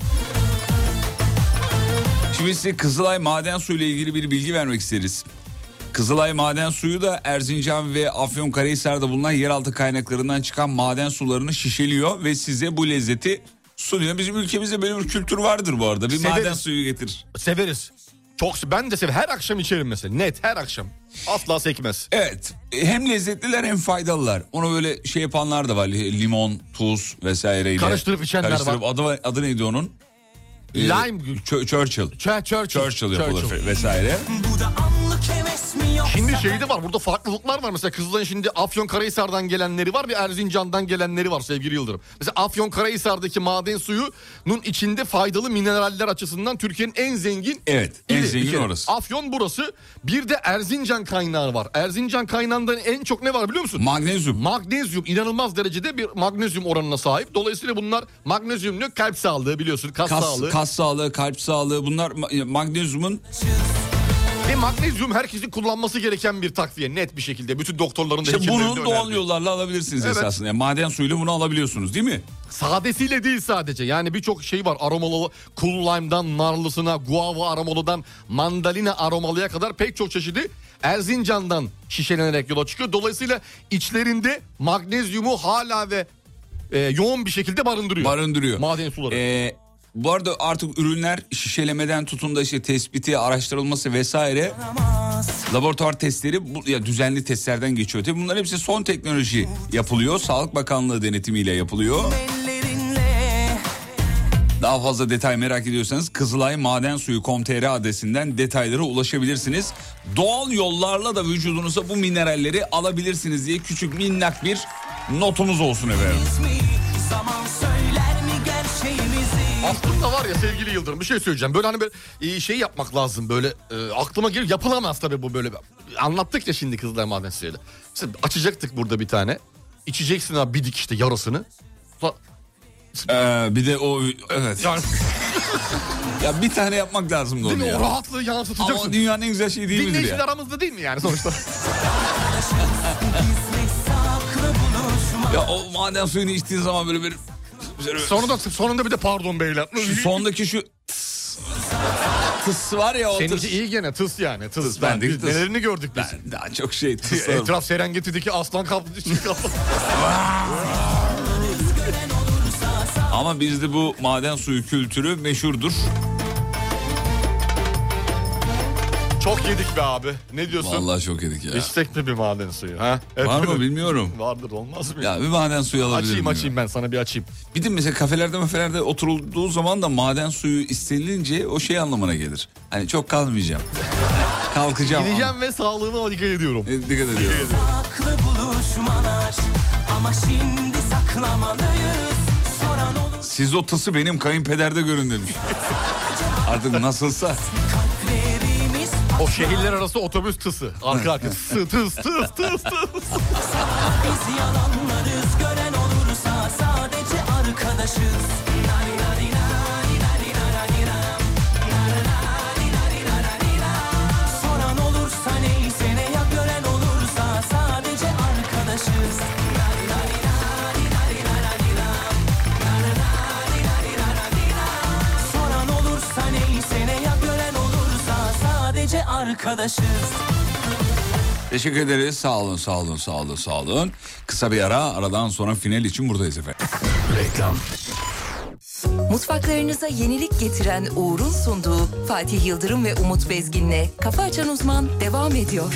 Şimdi size Kızılay maden suyu ile ilgili bir bilgi vermek isteriz. Kızılay maden suyu da Erzincan ve Afyonkarahisar'da bulunan yeraltı kaynaklarından çıkan maden sularını şişeliyor ve size bu lezzeti sunuyor. Bizim ülkemizde böyle bir kültür vardır bu arada. Bir Severiz. maden suyu getir. Severiz. Çok ben de severim. Her akşam içerim mesela. Net her akşam. Asla sekmez. Evet hem lezzetliler hem faydalılar. Onu böyle şey yapanlar da var. Limon, tuz vesaireyle. Karıştırıp içenler Karıştırıp var. Adı, adı neydi onun? Ee, Lime. Ch- Churchill. Ch- Churchill. Churchill yapılır Churchill. vesaire. Şimdi şeyde var burada farklılıklar var. Mesela Kızılay'ın şimdi Afyonkarahisar'dan gelenleri var ve Erzincan'dan gelenleri var sevgili Yıldırım. Mesela Afyonkarahisar'daki maden suyunun içinde faydalı mineraller açısından Türkiye'nin en zengin Evet en ili bir zengin kere. orası. Afyon burası. Bir de Erzincan kaynağı var. Erzincan kaynağında en çok ne var biliyor musun? Magnezyum. Magnezyum inanılmaz derecede bir magnezyum oranına sahip. Dolayısıyla bunlar magnezyum diyor kalp sağlığı biliyorsun kas, Kas, sağlığı. kas sağlığı, kalp sağlığı bunlar ma- magnezyumun Ve magnezyum herkesin kullanması gereken bir takviye net bir şekilde. Bütün doktorların da işte bunu doğal yollarla alabilirsiniz Evet. esasında. Yani maden suyuyla bunu alabiliyorsunuz değil mi? Sadesiyle değil sadece. Yani birçok şey var. Aromalı, cool lime'dan narlısına, guava aromalıdan mandalina aromalıya kadar pek çok çeşidi Erzincan'dan şişelenerek yola çıkıyor. Dolayısıyla içlerinde magnezyumu hala ve e, yoğun bir şekilde barındırıyor. Barındırıyor. Maden suları. Ee, bu arada artık ürünler şişelemeden tutun da işte tespiti, araştırılması vesaire laboratuvar testleri bu, ya düzenli testlerden geçiyor. Tabii bunların hepsi son teknoloji yapılıyor. Sağlık Bakanlığı denetimiyle yapılıyor. Daha fazla detay merak ediyorsanız Kızılay Maden Suyu com.tr adresinden detaylara ulaşabilirsiniz. Doğal yollarla da vücudunuza bu mineralleri alabilirsiniz diye küçük minnak bir notumuz olsun efendim. Aslında var ya sevgili Yıldırım bir şey söyleyeceğim. Böyle hani böyle şey yapmak lazım böyle e, aklıma gelir yapılamaz tabii bu böyle. Anlattık ya şimdi Kızılay Maden Suyu'yla. Mesela açacaktık burada bir tane. İçeceksin abi bir dikişte yarısını. Sonra- Ee, bir de o evet. Yani, Ya bir tane yapmak lazım da değil onu mi? ya. O rahatlığı yansıtacaksın. Ama dünyanın en güzel şeyi değil midir Dinleyiciler ya? aramızda değil mi yani sonuçta? Ya o maden suyunu içtiğin zaman böyle bir... Sonunda, sonunda bir de pardon beyler. Şu sondaki şu tıs, tıs var ya o Seninki tıs. iyi gene tıs yani tıs. Tıs, Ben, biz tıs. nelerini gördük biz. Ben daha çok şey tıslarım. Etraf Serengeti'deki aslan kaplı. Ama bizde bu maden suyu kültürü meşhurdur. Çok yedik be abi. Ne diyorsun? Vallahi çok yedik ya. İçsek mi bir maden suyu? Ha? Var mı bilmiyorum. Vardır olmaz mı? Ya bir maden suyu alabilirim. Açayım ya. açayım ben sana bir açayım. Bir de mesela kafelerde mafelerde oturulduğu zaman da maden suyu istenilince o şey anlamına gelir. Hani çok kalmayacağım. Kalkacağım. Gideceğim ve sağlığıma dikkat ediyorum. E, Dikkat ediyorum. Saklı buluşmalar ama şimdi saklamalıyız. Soran olur Siz o tısı benim kayınpederde görün demiş. Artık nasılsa. O şehirler arası otobüs tısı. Arka arka tıs tıs tıs tıs tıs. Biz yalanlarız gören olursa sadece arkadaşız. Arkadaşız. Teşekkür ederiz. Sağ olun, sağ olun, sağ olun, sağ olun. Kısa bir ara, aradan sonra final için buradayız efendim. Reklam. Mutfaklarınıza yenilik getiren Uğur'un sunduğu Fatih Yıldırım ve Umut Bezgin'le Kafa Açan Uzman devam ediyor.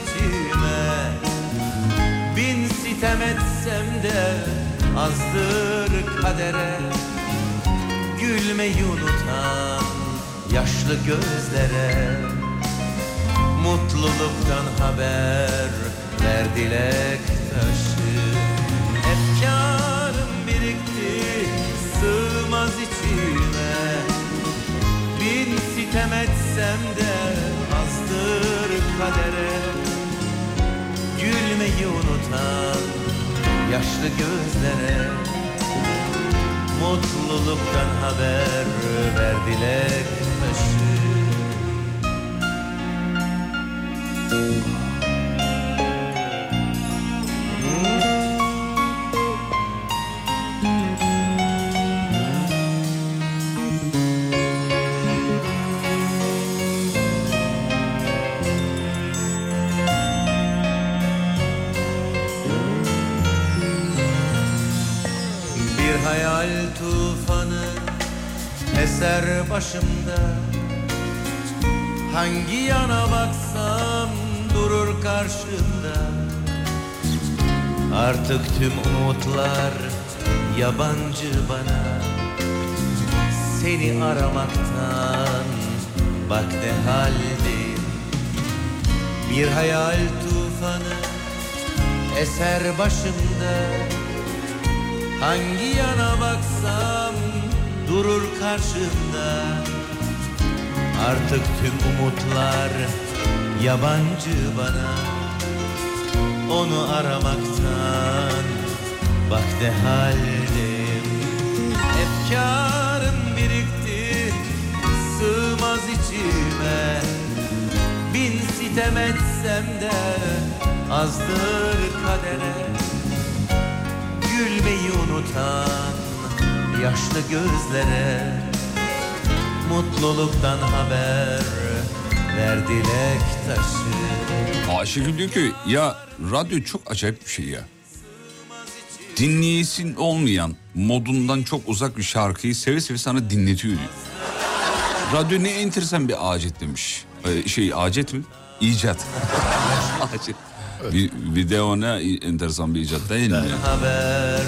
İçime. Bin sitem etsem de azdır kadere. Gülmeyi unutan yaşlı gözlere Mutluluktan haber ver dilek taşı Efkarım birikti sığmaz içime Bin sitem etsem de azdır kadere Gülmeyi unutan yaşlı gözlere Mutluluktan haber ver dilek taşı Artık tüm umutlar yabancı bana. Seni aramaktan bak ne haldeyim. Bir hayal tufanı Eser başımda. Hangi yana baksam durur karşımda. Artık tüm umutlar yabancı bana Onu aramaktan. Vakte haldeyim Efkarım birikti. Sığmaz içime Bin sitem etsem de azdır kadere. Gülmeyi unutan yaşlı gözlere Mutluluktan haber ver dilek taşı Ayşegül diyor ki ya radyo çok acayip bir şey ya. Dinleyesin olmayan modundan çok uzak bir şarkıyı seve seve sana dinletiyor diyor. Radyo ne enteresan bir acet demiş. Ee, şey acet mi? İcat. acet. Bir, bir de o ne enteresan bir icat değil mi? ya? Haber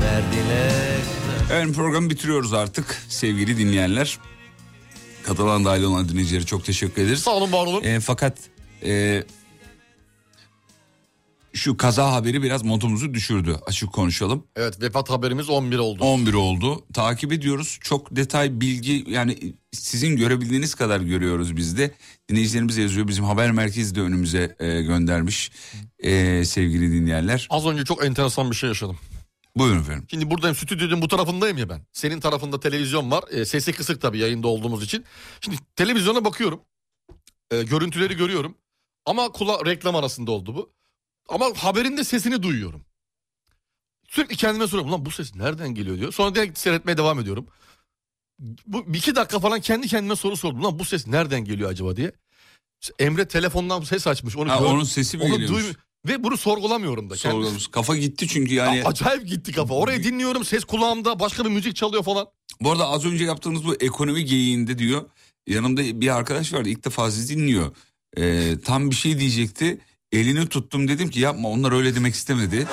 ver dilek taşı Evet programı bitiriyoruz artık sevgili dinleyenler. Katılan dahil olan dinleyicilere çok teşekkür ederiz. Sağ olun var olun. E, fakat e, şu kaza haberi biraz modumuzu düşürdü. Açık konuşalım. Evet vefat haberimiz 11 oldu. 11 oldu. Takip ediyoruz. Çok detay bilgi yani sizin görebildiğiniz kadar görüyoruz biz de. Dinleyicilerimiz yazıyor. Bizim haber merkezi de önümüze e, göndermiş e, sevgili dinleyenler. Az önce çok enteresan bir şey yaşadım. Buyurun efendim. Şimdi buradayım stüdyonun bu tarafındayım ya ben. Senin tarafında televizyon var. E, sesi kısık tabii yayında olduğumuz için. Şimdi televizyona bakıyorum. E, görüntüleri görüyorum. Ama kula reklam arasında oldu bu. Ama haberin de sesini duyuyorum. Sürekli kendime soruyorum. Lan bu ses nereden geliyor diyor. Sonra direkt seyretmeye devam ediyorum. Bu bir iki dakika falan kendi kendime soru sordum. Lan bu ses nereden geliyor acaba diye. Emre telefondan ses açmış. Onu Ha, gör- onun sesi mi onu geliyormuş? duymu- Ve bunu sorgulamıyorum da. Sorgulamış. Kafa gitti çünkü yani. Ya acayip gitti kafa. Orayı dinliyorum ses kulağımda başka bir müzik çalıyor falan. Bu arada az önce yaptığımız bu ekonomi geyiğinde diyor. Yanımda bir arkadaş vardı ilk defa sizi dinliyor. Ee, tam bir şey diyecekti. Elini tuttum dedim ki yapma onlar öyle demek istemedi.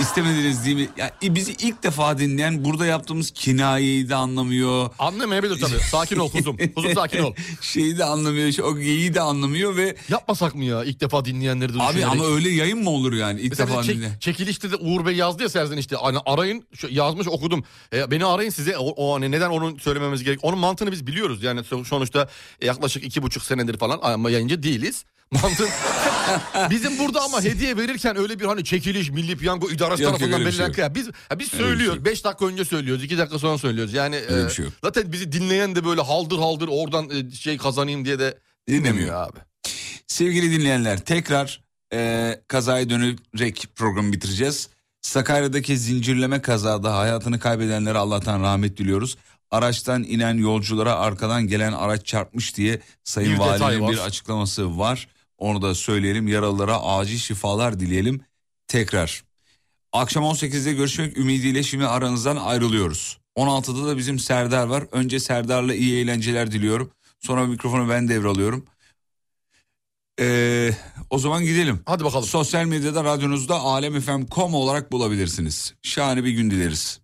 İstemediniz değil mi? Ya, e, bizi ilk defa dinleyen burada yaptığımız kinayeyi de anlamıyor. Anlamayabilir tabii. Sakin ol kuzum. Kuzum sakin ol. Şeyi de anlamıyor, o geyiği de anlamıyor ve... Yapmasak mı ya ilk defa dinleyenleri de Abi ama öyle yayın mı olur yani ilk Mesela defa çek- dinleyen? çekilişte de Uğur Bey yazdı ya Serzen işte hani arayın şu- yazmış okudum. E, beni arayın size o, o hani neden onu söylememiz gerek. Onun mantığını biz biliyoruz yani so- sonuçta yaklaşık iki buçuk senedir falan ama yayıncı değiliz. Mantığın bizim burada ama hediye verirken öyle bir hani çekiliş milli piyango idaresi Yok, tarafından şey belirlenen yok. kıya. Biz ha, biz Öyle şey söylüyoruz. yok. 5 dakika önce söylüyoruz. 2 dakika sonra söylüyoruz. Yani Öyle e, şey yok. zaten bizi dinleyen de böyle haldır haldır oradan e, şey kazanayım diye de dinlemiyor abi. Sevgili dinleyenler tekrar e, kazaya dönerek programı bitireceğiz. Sakarya'daki zincirleme kazada hayatını kaybedenlere Allah'tan rahmet diliyoruz. Araçtan inen yolculara arkadan gelen araç çarpmış diye Sayın Bir Valinin bir açıklaması var. Onu da söyleyelim. Yaralılara acil şifalar dileyelim. Tekrar. Akşam 18'de görüşmek ümidiyle şimdi aranızdan ayrılıyoruz. 16'da da bizim Serdar var. Önce Serdar'la iyi eğlenceler diliyorum. Sonra mikrofonu ben devralıyorum. Ee, o zaman gidelim. Hadi bakalım. Sosyal medyada radyonuzda alemfm.com olarak bulabilirsiniz. Şahane bir gün dileriz.